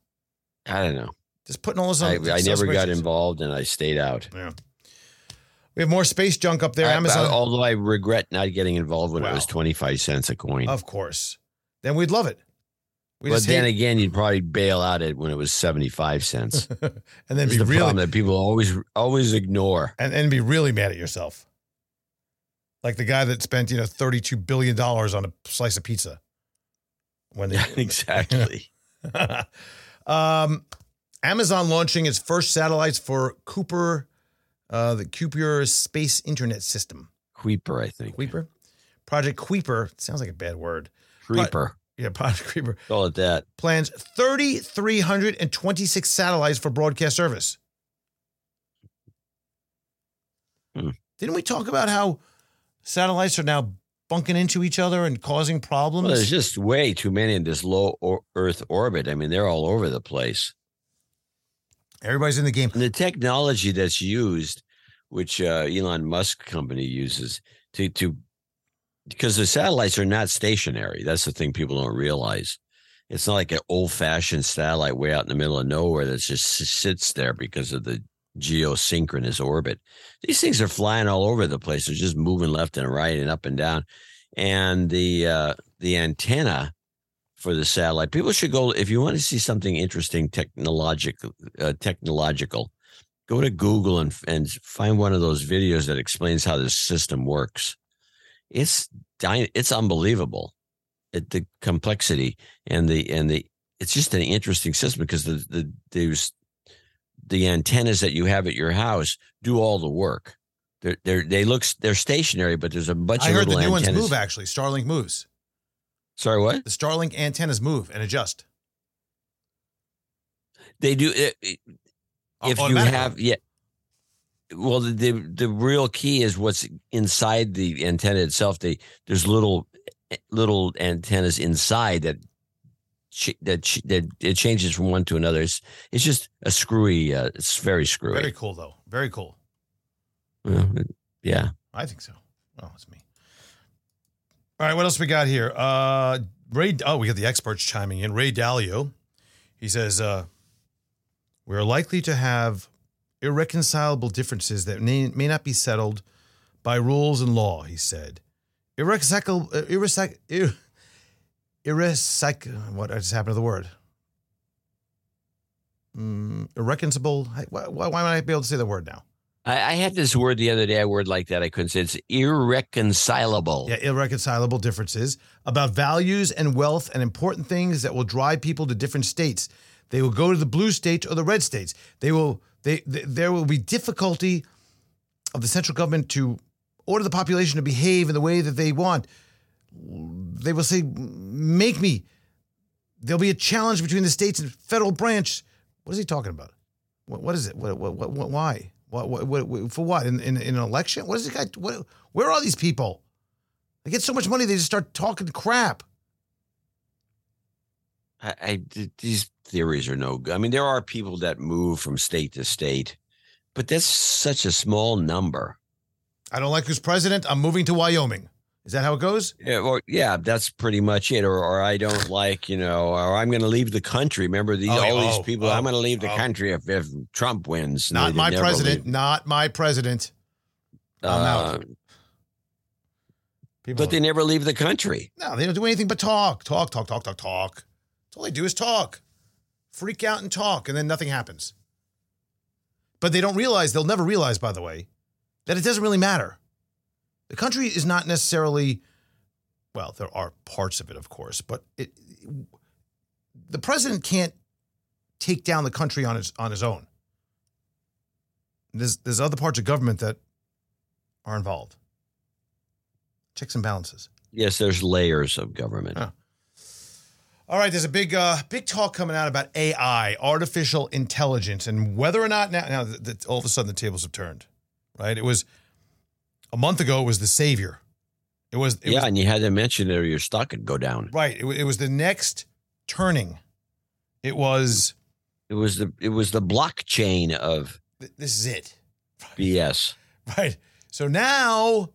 I don't know. just putting all this on. I, I never got involved and I stayed out. Yeah. We have more space junk up there. I- Amazon, I- although I regret not getting involved when it was 25 cents a coin. of course. Then we'd love it. We but then hate- again, you'd probably bail out it when it was 75 cents. and then be the really problem that people always always ignore. and, and be really mad at yourself. Like the guy that spent, you know, $32 billion on a slice of pizza. When they, exactly. um, Amazon launching its first satellites for Kuiper, uh, the Kuiper Space Internet System. Creeper, I think. Creeper? Project Creeper. Sounds like a bad word. Creeper. Yeah, Project Creeper Call it that. plans 3,326 satellites for broadcast service. Hmm. Didn't we talk about how satellites are now bunking into each other and causing problems? Well, there's just way too many in this low or Earth orbit. I mean, they're all over the place. Everybody's in the game. And the technology that's used, which uh, Elon Musk company uses to to because the satellites are not stationary. That's the thing people don't realize. It's not like an old fashioned satellite way out in the middle of nowhere that just sits there because of the geosynchronous orbit. These things are flying all over the place. They're just moving left and right and up and down. And the uh, the antenna for the satellite. People should go if you want to see something interesting technological uh, technological. Go to Google and and find one of those videos that explains how this system works. It's it's unbelievable. It, the complexity and the and the it's just an interesting system because the the there's the antennas that you have at your house do all the work. They're, they're they look they're stationary, but there's a bunch I of heard little the new ones antennas. move, actually. Starlink moves. Sorry, what? The Starlink antennas move and adjust. They do. It, it- if you have yeah well the, the the real key is what's inside the antenna itself they there's little little antennas inside that that that it changes from one to another it's, it's just a screwy uh, it's very screwy Very cool, though. Very cool. Well, yeah I think so. Oh, it's me. All right, what else we got here? Uh Ray oh, we got the experts chiming in. Ray Dalio. He says, uh, we're likely to have irreconcilable differences that may, may not be settled by rules and law, he said. Irreconcilable uh, irreconcil ir, irreconcil what just happened to the word? mm, irreconcilable. Why, why, might I be able to say the word now? I, I had this word the other day, a word like that I couldn't say. It's irreconcilable. Yeah, irreconcilable differences about values and wealth and important things that will drive people to different states. They will go to the blue states or the red states. They will. They, they there will be difficulty of the central government to order the population to behave in the way that they want. They will say, "Make me." There'll be a challenge between the states and federal branch. What is he talking about? what, what is it? What, what, what, why? What, what, what, for what? In, in, in, an election? What is the guy? What, where are these people? They get so much money, they just start talking crap. I, I these theories are no good. I mean, there are people that move from state to state, but that's such a small number. I don't like who's president. I'm moving to Wyoming. Is that how it goes? Yeah, well, yeah, that's pretty much it. Or, or I don't like, you know, or I'm going to leave the country. Remember these, oh, all oh, these people. Oh, I'm going to leave the oh. country if, if Trump wins. Not my president. Leave. Not my president. I'm uh, out. People but they never leave the country. No, they don't do anything but talk, talk, talk, talk, talk, talk. That's all they do is talk, freak out and talk, and then nothing happens. But they don't realize, they'll never realize, by the way, that it doesn't really matter. The country is not necessarily, well, there are parts of it, of course, but it, the president can't take down the country on his on his own. There's there's other parts of government that are involved. Checks and balances. Yes, there's layers of government. All right, there's a big uh, big talk coming out about AI, artificial intelligence, and whether or not now now that all of a sudden the tables have turned. Right? It was a month ago it was the savior. It was it yeah, was, and you had to mention it or your stock could go down. Right. It, it was the next turning. It was. It was the it was the blockchain of. This is it. BS. Right. So now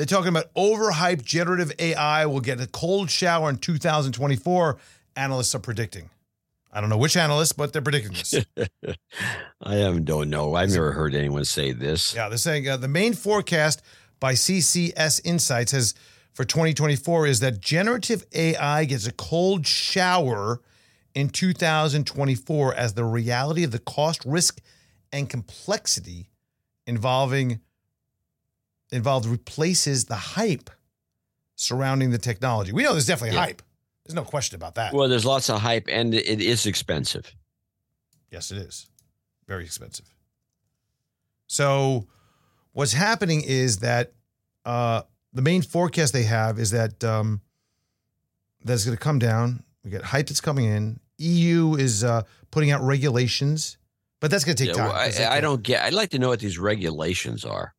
they're talking about overhyped generative AI will get a cold shower in 2024. Analysts are predicting. I don't know which analysts, but they're predicting this. I don't know. I've never heard anyone say this. Yeah, they're saying uh, the main forecast by CCS Insights has for 2024 is that generative AI gets a cold shower in 2024 as the reality of the cost, risk, and complexity involving involved replaces the hype surrounding the technology. We know there's definitely yeah. hype. There's no question about that. Well, there's lots of hype and it is expensive. Yes, it is. Very expensive. So, what's happening is that uh, the main forecast they have is that um, that's going to come down. We get hype that's coming in. EU is uh, putting out regulations, but that's going to take yeah, time. Well, I, I don't get. I'd like to know what these regulations are.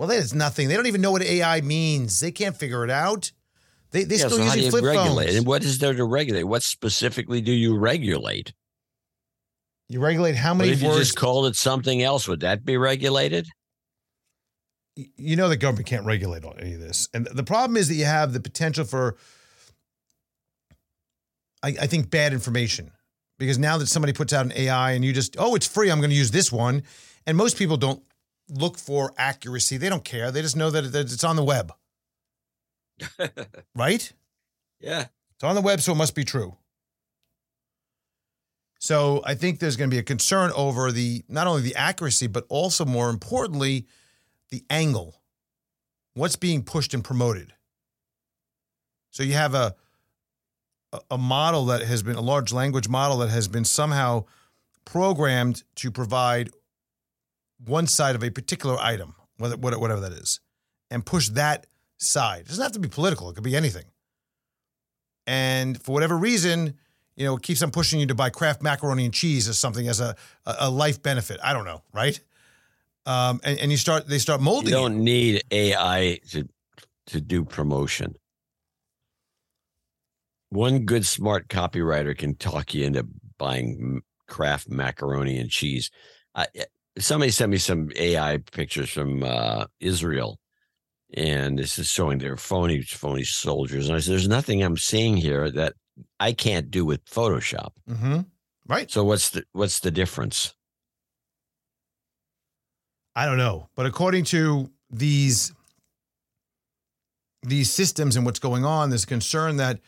Well, that is nothing. They don't even know what AI means. They can't figure it out. They they yeah, still so using flip regulate? phones. And what is there to regulate? What specifically do you regulate? You regulate how many if words? you just called it something else? Would that be regulated? You know the government can't regulate on any of this, and the problem is that you have the potential for, I, I think, bad information. Because now that somebody puts out an AI and you just, oh, it's free, I'm going to use this one, and most people don't look for accuracy. They don't care. They just know that it's on the web. right? Yeah. It's on the web, so it must be true. So I think there's going to be a concern over the not only the accuracy, but also more importantly, the angle. What's being pushed and promoted. So you have a a model that has been a large language model that has been somehow programmed to provide one side of a particular item, whatever that is, and push that side. It doesn't have to be political, it could be anything. And for whatever reason, you know, it keeps on pushing you to buy Kraft macaroni and cheese as something as a, a life benefit. I don't know, right? Um, and, and you start they start molding. You don't you. need AI to to do promotion. One good smart copywriter can talk you into buying Kraft macaroni and cheese. Uh, somebody sent me some AI pictures from uh, Israel and this is showing their phony phony soldiers. And I said, "There's nothing I'm seeing here that I can't do with Photoshop." Mm-hmm. Right. So what's the what's the difference? I don't know, but according to these these systems and what's going on, there's concern that,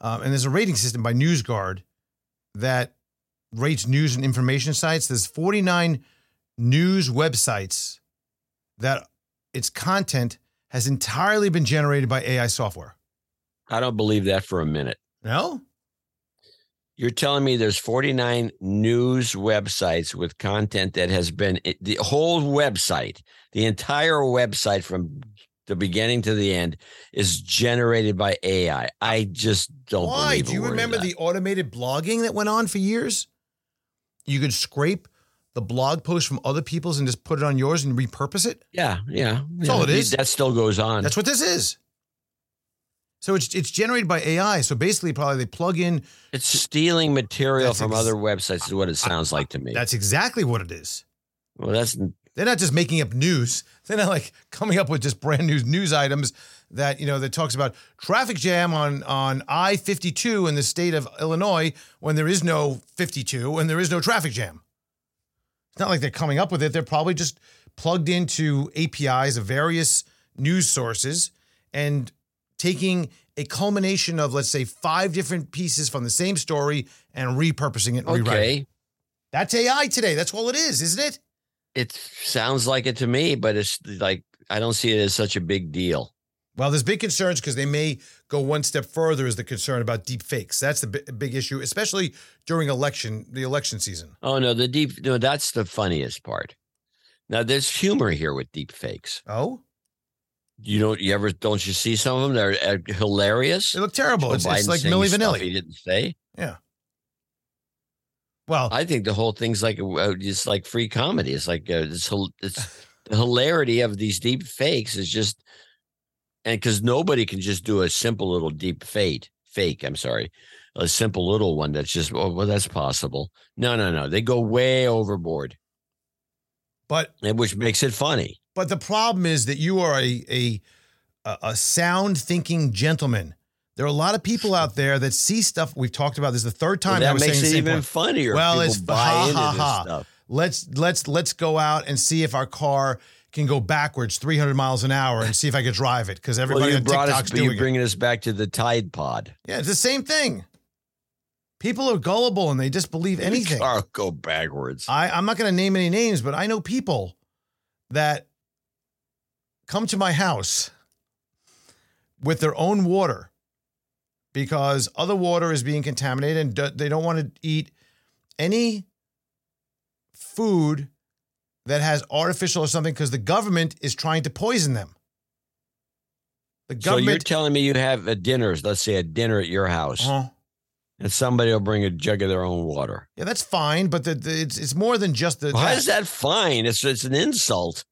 um, and there's a rating system by NewsGuard that rates news and information sites. There's 49 news websites that its content has entirely been generated by AI software. I don't believe that for a minute. No? You're telling me there's 49 news websites with content that has been the whole website, the entire website from the beginning to the end is generated by AI. I just don't Why? believe. Do you remember the automated blogging that went on for years? You could scrape the blog post from other people's and just put it on yours and repurpose it? Yeah, yeah. That's yeah. all it is. That still goes on. That's what this is. So it's it's generated by AI. So basically, probably they plug in. it's stealing material That's from ex- other websites. Is what it sounds like to me. That's exactly what it is. well, that's They're not just making up news. They're not like coming up with just brand new news items that you know that talks about traffic jam on on I fifty two in the state of Illinois when there is no fifty two and there is no traffic jam. It's not like they're coming up with it. They're probably just plugged into APIs of various news sources and taking a culmination of let's say five different pieces from the same story and repurposing it and rewriting. it. okay. That's AI today. That's all it is, isn't it? It sounds like it to me, but it's like I don't see it as such a big deal. Well, there's big concerns because they may go one step further. Is the concern about deep fakes? That's the bi- big issue, especially during election the election season. Oh no, the deep no, that's the funniest part. Now there's humor here with deep fakes. Oh, You don't you ever don't you see some of them? They're uh, hilarious. they look terrible. Joe It's, it's like Millie Milli Vanilli. He didn't say. Yeah. Well, I think the whole thing's like uh, it's like free comedy. It's like uh, it's it's the hilarity of these deep fakes is just and because nobody can just do a simple little deep fake fake. I'm sorry, a simple little one that's just oh well that's possible. No, no, no. They go way overboard, but and which makes it funny. but the problem is that you are a a a sound thinking gentleman. There are a lot of people out there that see stuff. We've talked about this is the third Well, time. I that was makes it even point. funnier. Well, People it's buy ha, into ha, this ha. stuff. Let's let's let's go out and see if our car can go backwards 300 miles an hour and see if I could drive it because Well, everybody you on TikTok's us, you're doing it. bringing us back to the Tide Pod. Yeah, it's the same thing. People are gullible and they just believe anything. Car go backwards. I, I'm not going to name any names, but I know people that come to my house with their own water because other water is being contaminated and they don't want to eat any food that has artificial or something because the government is trying to poison them. The government. So you're telling me you have a dinner, let's say a dinner at your house, Uh-huh. and somebody will bring a jug of their own water. yeah, that's fine, but the, the, it's it's more than just the. Why is that fine? It's it's an insult.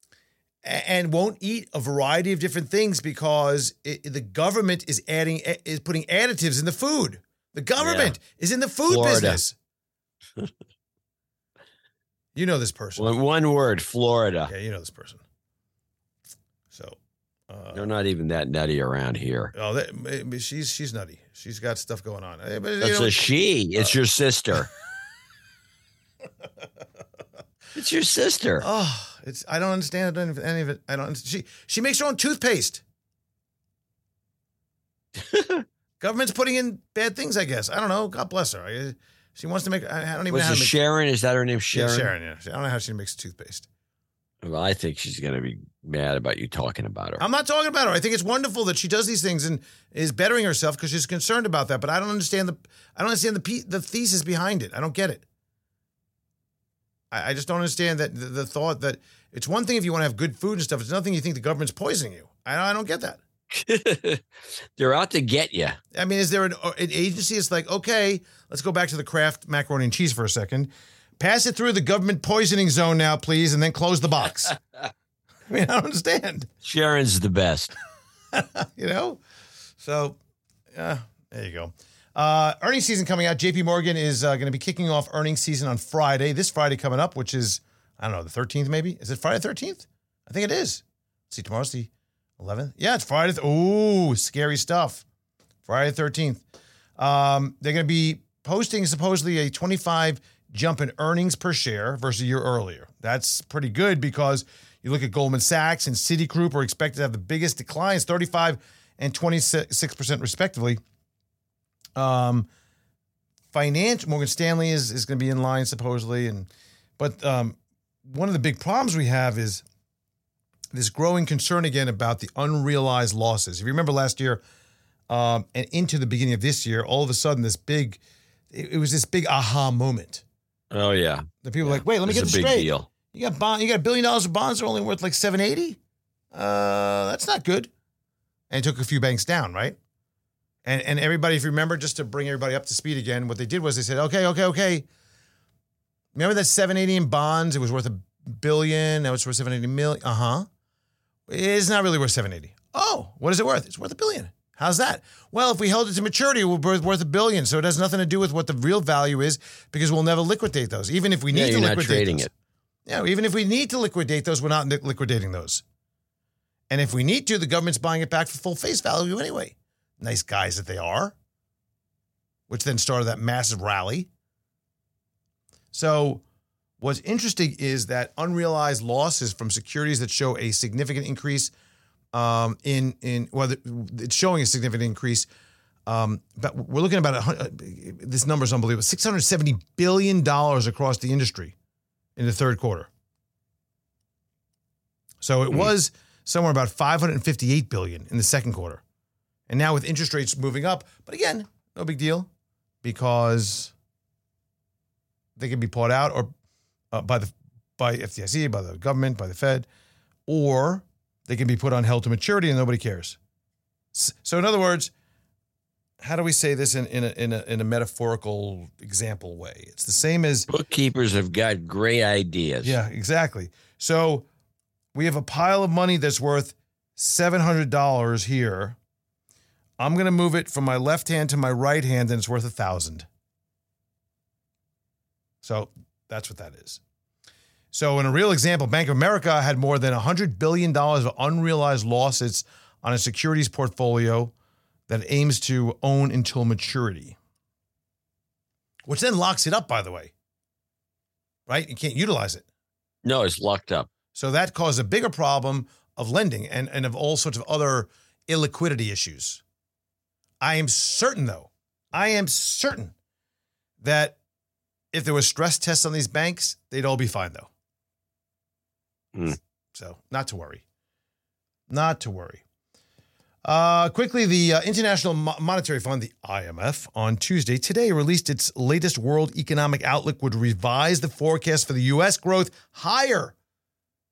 and won't eat a variety of different things because it, the government is adding is putting additives in the food. The government is in the food Florida. business. you know this person. One, one word, Florida. Yeah, you know this person. So, uh, They're not even that nutty around here. oh, that, she's she's nutty. She's got stuff going on. Eh, but, That's know, a she. It's your sister. it's your sister. oh, it's I don't understand any of it- any of it. I don't. She she makes her own toothpaste. Government's putting in bad things, I guess. I don't know. God bless her. I, she wants to make. I don't even Was know how to make. Sharon? Is that her name? Sharon. Yeah, Sharon. Yeah. I don't know how she makes toothpaste. Well, I think she's going to be mad about you talking about her. I'm not talking about her. I think it's wonderful that she does these things and is bettering herself because she's concerned about that. But I don't understand the I don't understand the the thesis behind it. I don't get it. I, I just don't understand that the, the thought that it's one thing if you want to have good food and stuff. It's nothing you think the government's poisoning you. I, I don't get that. They're out to get you. I mean, is there an, an agency that's like, okay, let's go back to the Kraft macaroni and cheese for a second. Pass it through the government poisoning zone now, please, and then close the box. I mean, I don't understand. Sharon's the best. you know? So, yeah, there you go. Uh, earnings season coming out. JP Morgan is uh, going to be kicking off earnings season on Friday, this Friday coming up, which is, I don't know, the 13th maybe? Is it Friday 13th? I think it is. Let's see, tomorrow's the 11th. Yeah, it's Friday. Th- Ooh, scary stuff. Friday 13th. Um, they're going to be posting supposedly a 25 jump in earnings per share versus a year earlier. That's pretty good because you look at Goldman Sachs and Citigroup are expected to have the biggest declines, 35 and 26% respectively. Um, financial Morgan Stanley is is going to be in line supposedly, and but um, one of the big problems we have is this growing concern again about the unrealized losses. If you remember last year um, and into the beginning of this year, all of a sudden this big, it, it was this big aha moment. Oh yeah, The people were like, wait, let me get this big straight. deal. You got bond, you got a billion dollars of bonds that are only worth like seven eighty. Uh, that's not good. And it took a few banks down, right? And and everybody, if you remember, just to bring everybody up to speed again, what they did was they said, okay, okay, okay. Remember that seven eighty in bonds? It was worth a billion. Now it's worth seven eighty million. Uh huh. It's not really worth seven eighty. Oh, what is it worth? It's worth a billion. How's that? Well, if we held it to maturity, it would be worth- a billion. So it has nothing to do with what the real value is because we'll never liquidate those, even if we need Yeah, to liquidate those. it. Yeah, even if we need to liquidate those, we're not liquidating those. And if we need to, the government's buying it back for full face value anyway. Nice guys that they are, which then started that massive rally. So, what's interesting is that unrealized losses from securities that show a significant increase um, in in well, it's showing a significant increase. Um, but we're looking at about uh, this number is unbelievable: six hundred seventy billion dollars across the industry in the third quarter. So it Hmm. was somewhere about 558 billion in the second quarter. And now with interest rates moving up, but again, no big deal because they can be bought out or uh, by the by FDIC, by the government, by the Fed, or they can be put on held to maturity and nobody cares. So in other words, how do we say this in, in, a, in, a, in a metaphorical example way? It's the same as Bookkeepers have got great ideas. yeah, exactly. So we have a pile of money that's worth $700 here. I'm going to move it from my left hand to my right hand and it's worth a thousand. So that's what that is. So in a real example, Bank of America had more than $100 billion of unrealized losses on a securities portfolio that it aims to own until maturity, which then locks it up, by the way. Right? You can't utilize it. No, it's locked up. So that caused a bigger problem of lending and, and of all sorts of other illiquidity issues. I am certain, though, I am certain that if there was stress tests on these banks, they'd all be fine, though. Hmm. So not to worry. Not to worry. Uh, quickly, the uh, International Mo- Monetary Fund, the IMF, on Tuesday today released its latest World Economic Outlook, would revise the forecast for the U.S. growth higher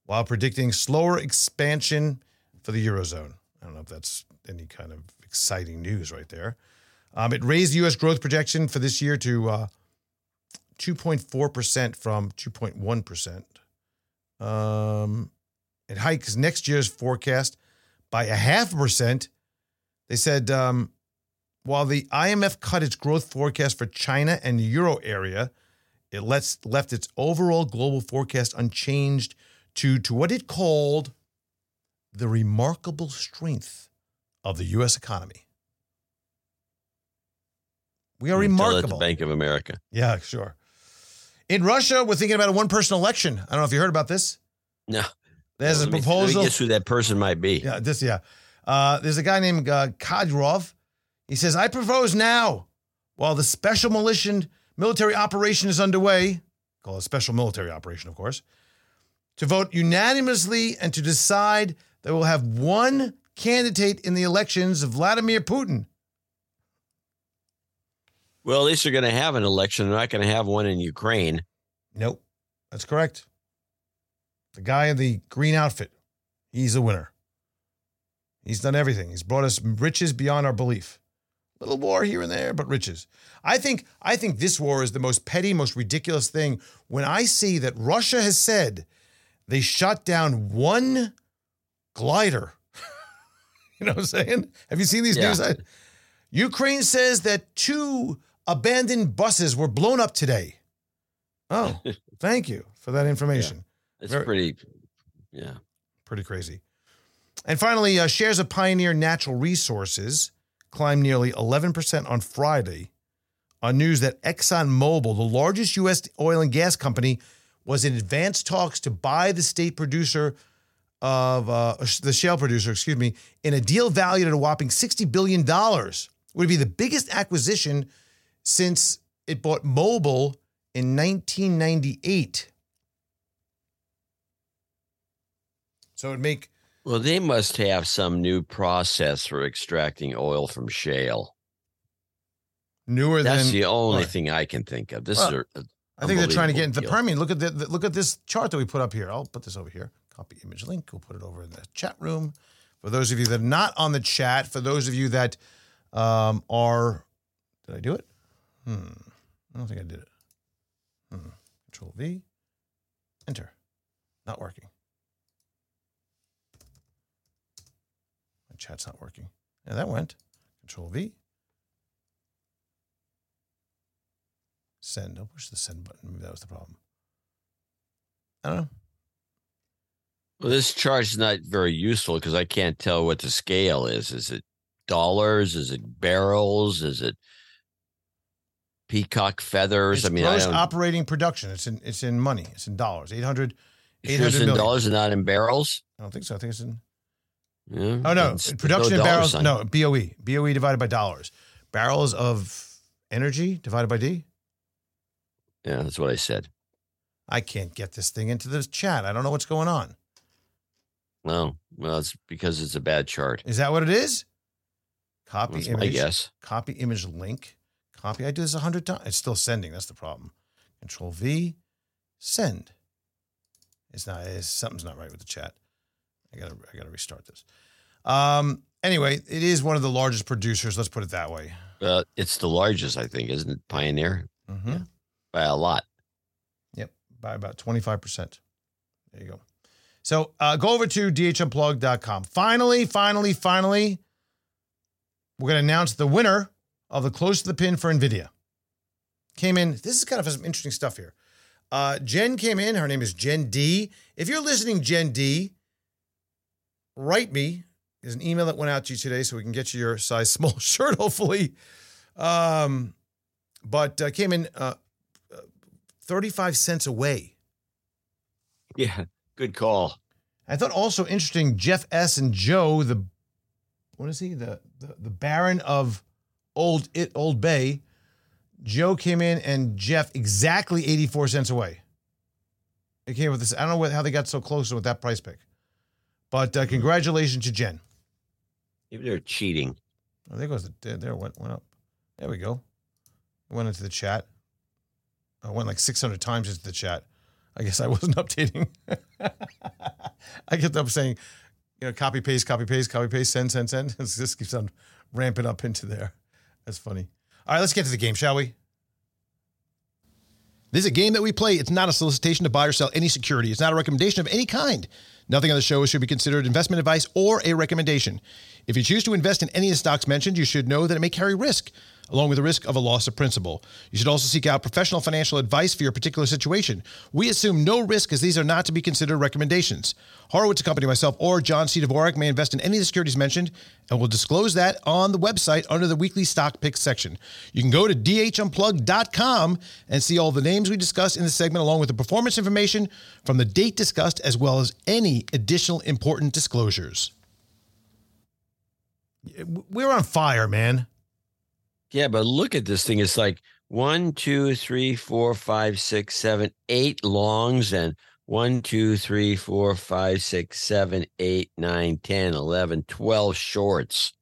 while predicting slower expansion for the Eurozone. I don't know if that's any kind of exciting news right there. Um, it raised the U.S. growth projection for this year to uh, 2.4% from 2.1%. Um, it hikes next year's forecast by a half percent. They said um, while the IMF cut its growth forecast for China and the euro area, it lets, left its overall global forecast unchanged to, to what it called the remarkable strength of the U.S. economy. We are You tell that to remarkable. Bank of America. Yeah, sure. In Russia, we're thinking about a one person election. I don't know if you heard about this. No. There's a Let me- proposal. Me guess who that person might be. Yeah, this, yeah. Uh, there's a guy named uh, Kadyrov. He says, I propose now, while the special militia military operation is underway, call it a special military operation, of course, to vote unanimously and to decide that we'll have one candidate in the elections of Vladimir Putin. Well, at least they're going to have an election. They're not going to have one in Ukraine. Nope, that's correct. The guy in the green outfit, he's a winner. He's done everything. He's brought us riches beyond our belief. Little war here and there, but riches. I think I think this war is the most petty, most ridiculous thing. When I see that Russia has said they shot down one glider. you know what I'm saying? Have you seen these Yeah. news? Ukraine says that two abandoned buses were blown up today. Oh, thank you for that information. It's Very- pretty, yeah. Pretty crazy. And finally, uh, shares of Pioneer Natural Resources climbed nearly 11% on Friday on news that ExxonMobil, the largest U.S. oil and gas company, was in advanced talks to buy the state producer of uh, the shale producer, excuse me, in a deal valued at a whopping $60 billion. Would be the biggest acquisition since it bought Mobil in 1998. So it'd make Well, they must have some new process for extracting oil from shale. newer That's than the only thing I can think of. This Well, is a, I think they're trying to get into the Permian. Look at the, the- look at this chart that we put up here. I'll put this over here. Copy image link. We'll put it over in the chat room. For those of you that are not on the chat, for those of you that um, are, did I do it? Hmm. I don't think I did it. Hmm. Control V. Enter. Not working. My chat's not working. Yeah, that went. Control V. Send. Don't push the send button. Maybe that was the problem. I don't know. Well, this chart's not very useful because I can't tell what the scale is. Is it dollars? Is it barrels? Is it peacock feathers? It's I mean, I gross don't. operating production. It's in it's in money. It's in dollars. 800 It's in dollars and not in barrels. I don't think so. I think it's in. Yeah, Oh no, production no in barrels. sign. No, BOE. BOE divided by dollars. Barrels of energy divided by D. Yeah, that's what I said. I can't get this thing into this chat. I don't know what's going on. No, well, it's because it's a bad chart. Is that what it is? Copy That's image. guess. Copy image link. Copy. I do this a hundred times. It's still sending. That's the problem. Control V. Send. It's not. It's, something's not right with the chat. I gotta. I gotta restart this. Um. Anyway, it is one of the largest producers. Let's put it that way. Uh, it's the largest, I think, isn't it? Pioneer Mm-hmm. Yeah. by a lot. Yep, by about 25%. There you go. So uh, go over to dhunplugged.com. Finally, finally, finally, we're going to announce the winner of the Close to the Pin for NVIDIA. Came in, this is kind of some interesting stuff here. Uh, Jen came in. Her name is Jen D. If you're listening, Jen D, write me. There's an email that went out to you today so we can get you your size small shirt, hopefully. Um, but uh, came in uh, 35 cents away. Yeah, good call. I thought also interesting Jeff S. and Joe, the what is he? The the, the Baron of Old It Old Bay. Joe came in and Jeff exactly 84 cents away. They came with this. I don't know what, how they got so close with that price pick. But uh, congratulations to Jen. Maybe they're cheating. Oh, there goes the there, went went up. There we go. It went into the chat. I went like 600 times into the chat. I guess I wasn't updating. I kept up saying, you know, copy paste, copy paste, copy paste, send, send, send. It just keeps on ramping up into there. That's funny. All right, let's get to the game, shall we? This is a game that we play. It's not a solicitation to buy or sell any security. It's not a recommendation of any kind. Nothing on the show should be considered investment advice or a recommendation. If you choose to invest in any of the stocks mentioned, you should know that it may carry risk, along with the risk of a loss of principal. You should also seek out professional financial advice for your particular situation. We assume no risk as these are not to be considered recommendations. Horowitz Company, myself, or John C. Dvorak may invest in any of the securities mentioned, and we'll disclose that on the website under the weekly stock picks section. You can go to dhunplugged.com and see all the names we discussed in this segment, along with the performance information from the date discussed, as well as any additional important disclosures. We're on fire, man. Yeah, but look at this thing. It's like one, two, three, four, five, six, seven, eight longs, and one, two, three, four, five, six, seven, eight, nine, 10, 11, 12 shorts.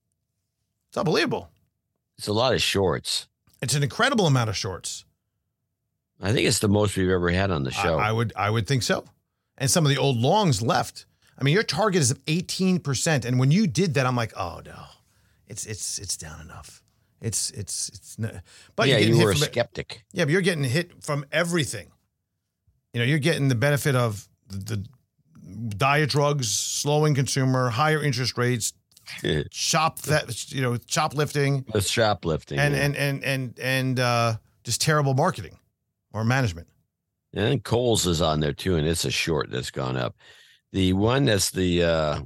It's unbelievable. It's a lot of shorts. It's an incredible amount of shorts. I think it's the most we've ever had on the I- show. I, would I would think so. And some of the old longs left. I mean, your target is 18%. And when you did that, I'm like, oh no. It's it's it's down enough. It's it's it's no, but yeah, you're getting hit were a from, skeptic. Yeah, but you're getting hit from everything. You know, you're getting the benefit of the, the diet drugs, slowing consumer, higher interest rates, shop that you know, shoplifting, The shoplifting. and yeah. and and and and uh, just terrible marketing or management. And Kohl's is on there too, and it's a short that's gone up. The one that's the uh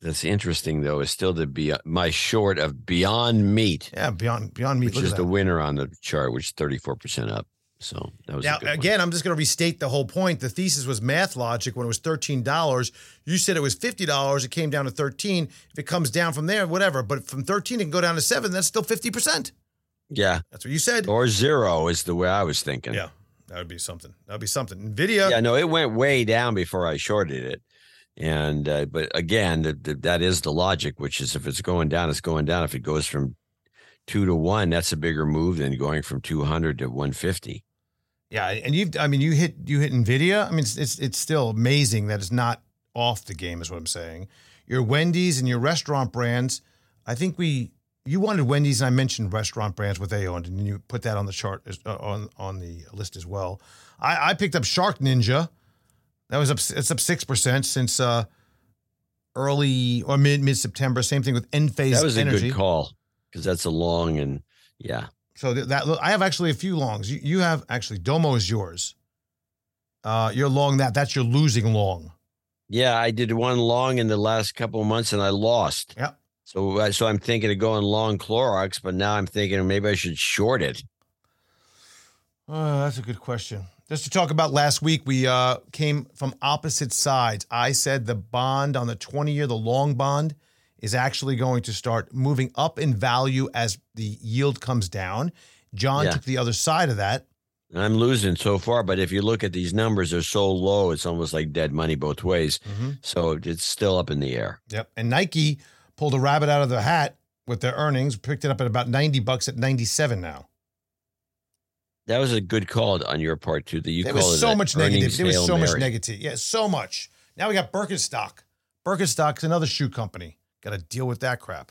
that's interesting though is still the be uh, my short of Beyond Meat, Yeah, beyond beyond me. which Look is the winner on the chart, which is thirty four percent up. So that was a Now good one. again, I'm just going to restate the whole point. The thesis was math logic when it was thirteen dollars. You said it was fifty dollars. It came down to thirteen. If it comes down from there, whatever. But from thirteen, it can go down to seven. That's still fifty percent. Yeah. That's what you said. Or zero is the way I was thinking. Yeah, that would be something. That would be something. Nvidia. Yeah, no, it went way down before I shorted it. And uh, but again, the, the, that is the logic, which is if it's going down, it's going down. If it goes from two to one, that's a bigger move than going from two hundred to one fifty. Yeah, and you've I mean you hit you hit Nvidia. I mean it's, it's it's still amazing that it's not off the game is what I'm saying. Your Wendy's and your restaurant brands. I think we you wanted Wendy's and I mentioned restaurant brands they owned and you put that on the chart uh, on on the list as well. I, I picked up Shark Ninja. That was up it's up six percent since uh early or mid mid September. Same thing with Enphase That was a Energy. good call because that's a long and yeah. So th- that I have actually a few longs. You, you have actually Domo is yours. Uh, you're long that. That's your losing long. Yeah, I did one long in the last couple of months and I lost. Yeah. So uh, so I'm thinking of going long Clorox, but now I'm thinking maybe I should short it. Oh, that's a good question. Just to talk about last week, we uh, came from opposite sides. I said the bond on the 20 year, the long bond, is actually going to start moving up in value as the yield comes down. John Yeah. took the other side of that. I'm losing so far, but if you look at these numbers, they're so low, it's almost like dead money both ways. So it's still up in the air. Yep. And Nike pulled a rabbit out of the hat with their earnings, picked it up at about 90 bucks at 97 now. That was a good call on your part too. That you there was so much negative. There was so much Mary. negative. Yeah, so much. Now we got Birkenstock. Birkenstock's another shoe company. Got to deal with that crap.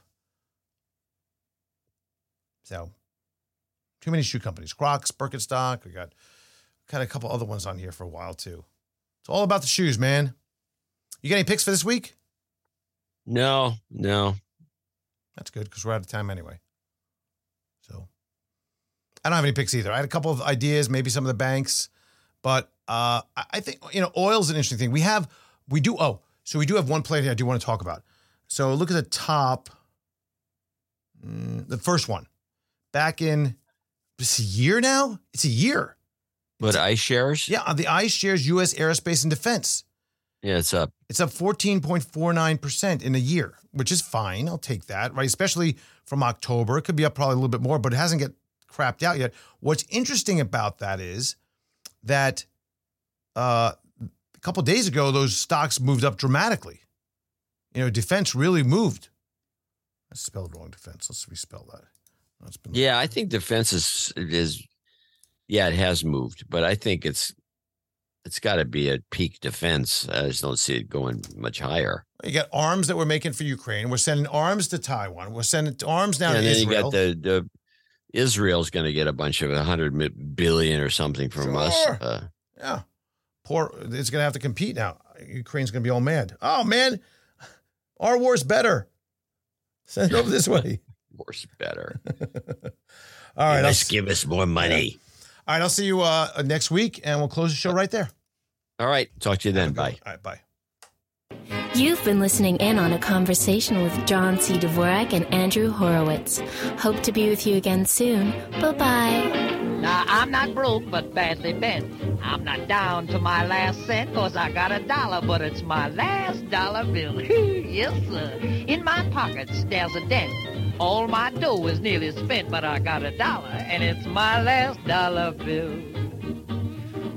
So, too many shoe companies. Crocs, Birkenstock. We got got a couple other ones on here for a while too. It's all about the shoes, man. You got any picks for this week? No, no. That's good because we're out of time anyway. I don't have any picks either. I had a couple of ideas, maybe some of the banks, but uh, I think you know oil's an interesting thing. We have we do oh so we do have one play here I do want to talk about. So look at the top, Mm, the first one back in it's a year now. It's a year. But shares? Yeah, on the shares U.S. Aerospace and Defense. yeah, it's up. It's up 14.49% in a year, which is fine. I'll take that, right? Especially from October. It could be up probably a little bit more, but it hasn't get crapped out yet. What's interesting about that is that uh, a couple days ago, those stocks moved up dramatically. You know, defense really moved. I spelled wrong defense. Let's respell that. That's been Yeah, I think defense is is yeah, it has moved, but I think it's it's got to be at peak defense. I just don't see it going much higher. You got arms that we're making for Ukraine. We're sending arms to Taiwan. We're sending arms down and to then Israel. you got the the Israel's going to get a bunch of a hundred mi- billion or something from us. Uh, Yeah. Poor it's gonna have to compete now. Ukraine's gonna be all mad. Oh man, our war's better. Send it over this way. worse, better. All right, Let's give us more money. all right. I'll see you uh, next week, and we'll close the show right there. All right, talk to you then. Bye. All right, bye. You've been listening in on a conversation with John C. Dvorak and Andrew Horowitz. Hope to be with you again soon. Bye bye. Now, I'm not broke, but badly bent. I'm not down to my last cent, cause I got a dollar, but it's my last dollar bill. yes, sir. In my pockets, there's a dent. All my dough is nearly spent, but I got a dollar, and it's my last dollar bill.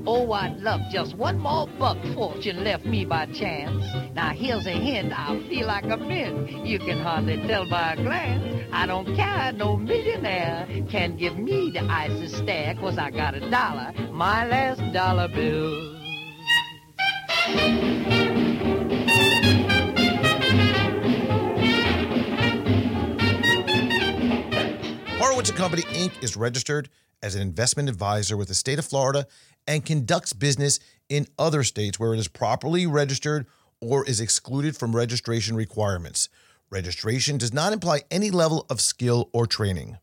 Oh, I'd love just one more buck fortune left me by chance. Now here's a hint, I feel like a mint. You can hardly tell by a glance. I don't care, no millionaire can give me the icy stare, cause I got a dollar, my last dollar bill. Horowitz and Company Inc. is registered as an investment advisor with the state of Florida and conducts business in other states where it is properly registered or is excluded from registration requirements. Registration does not imply any level of skill or training.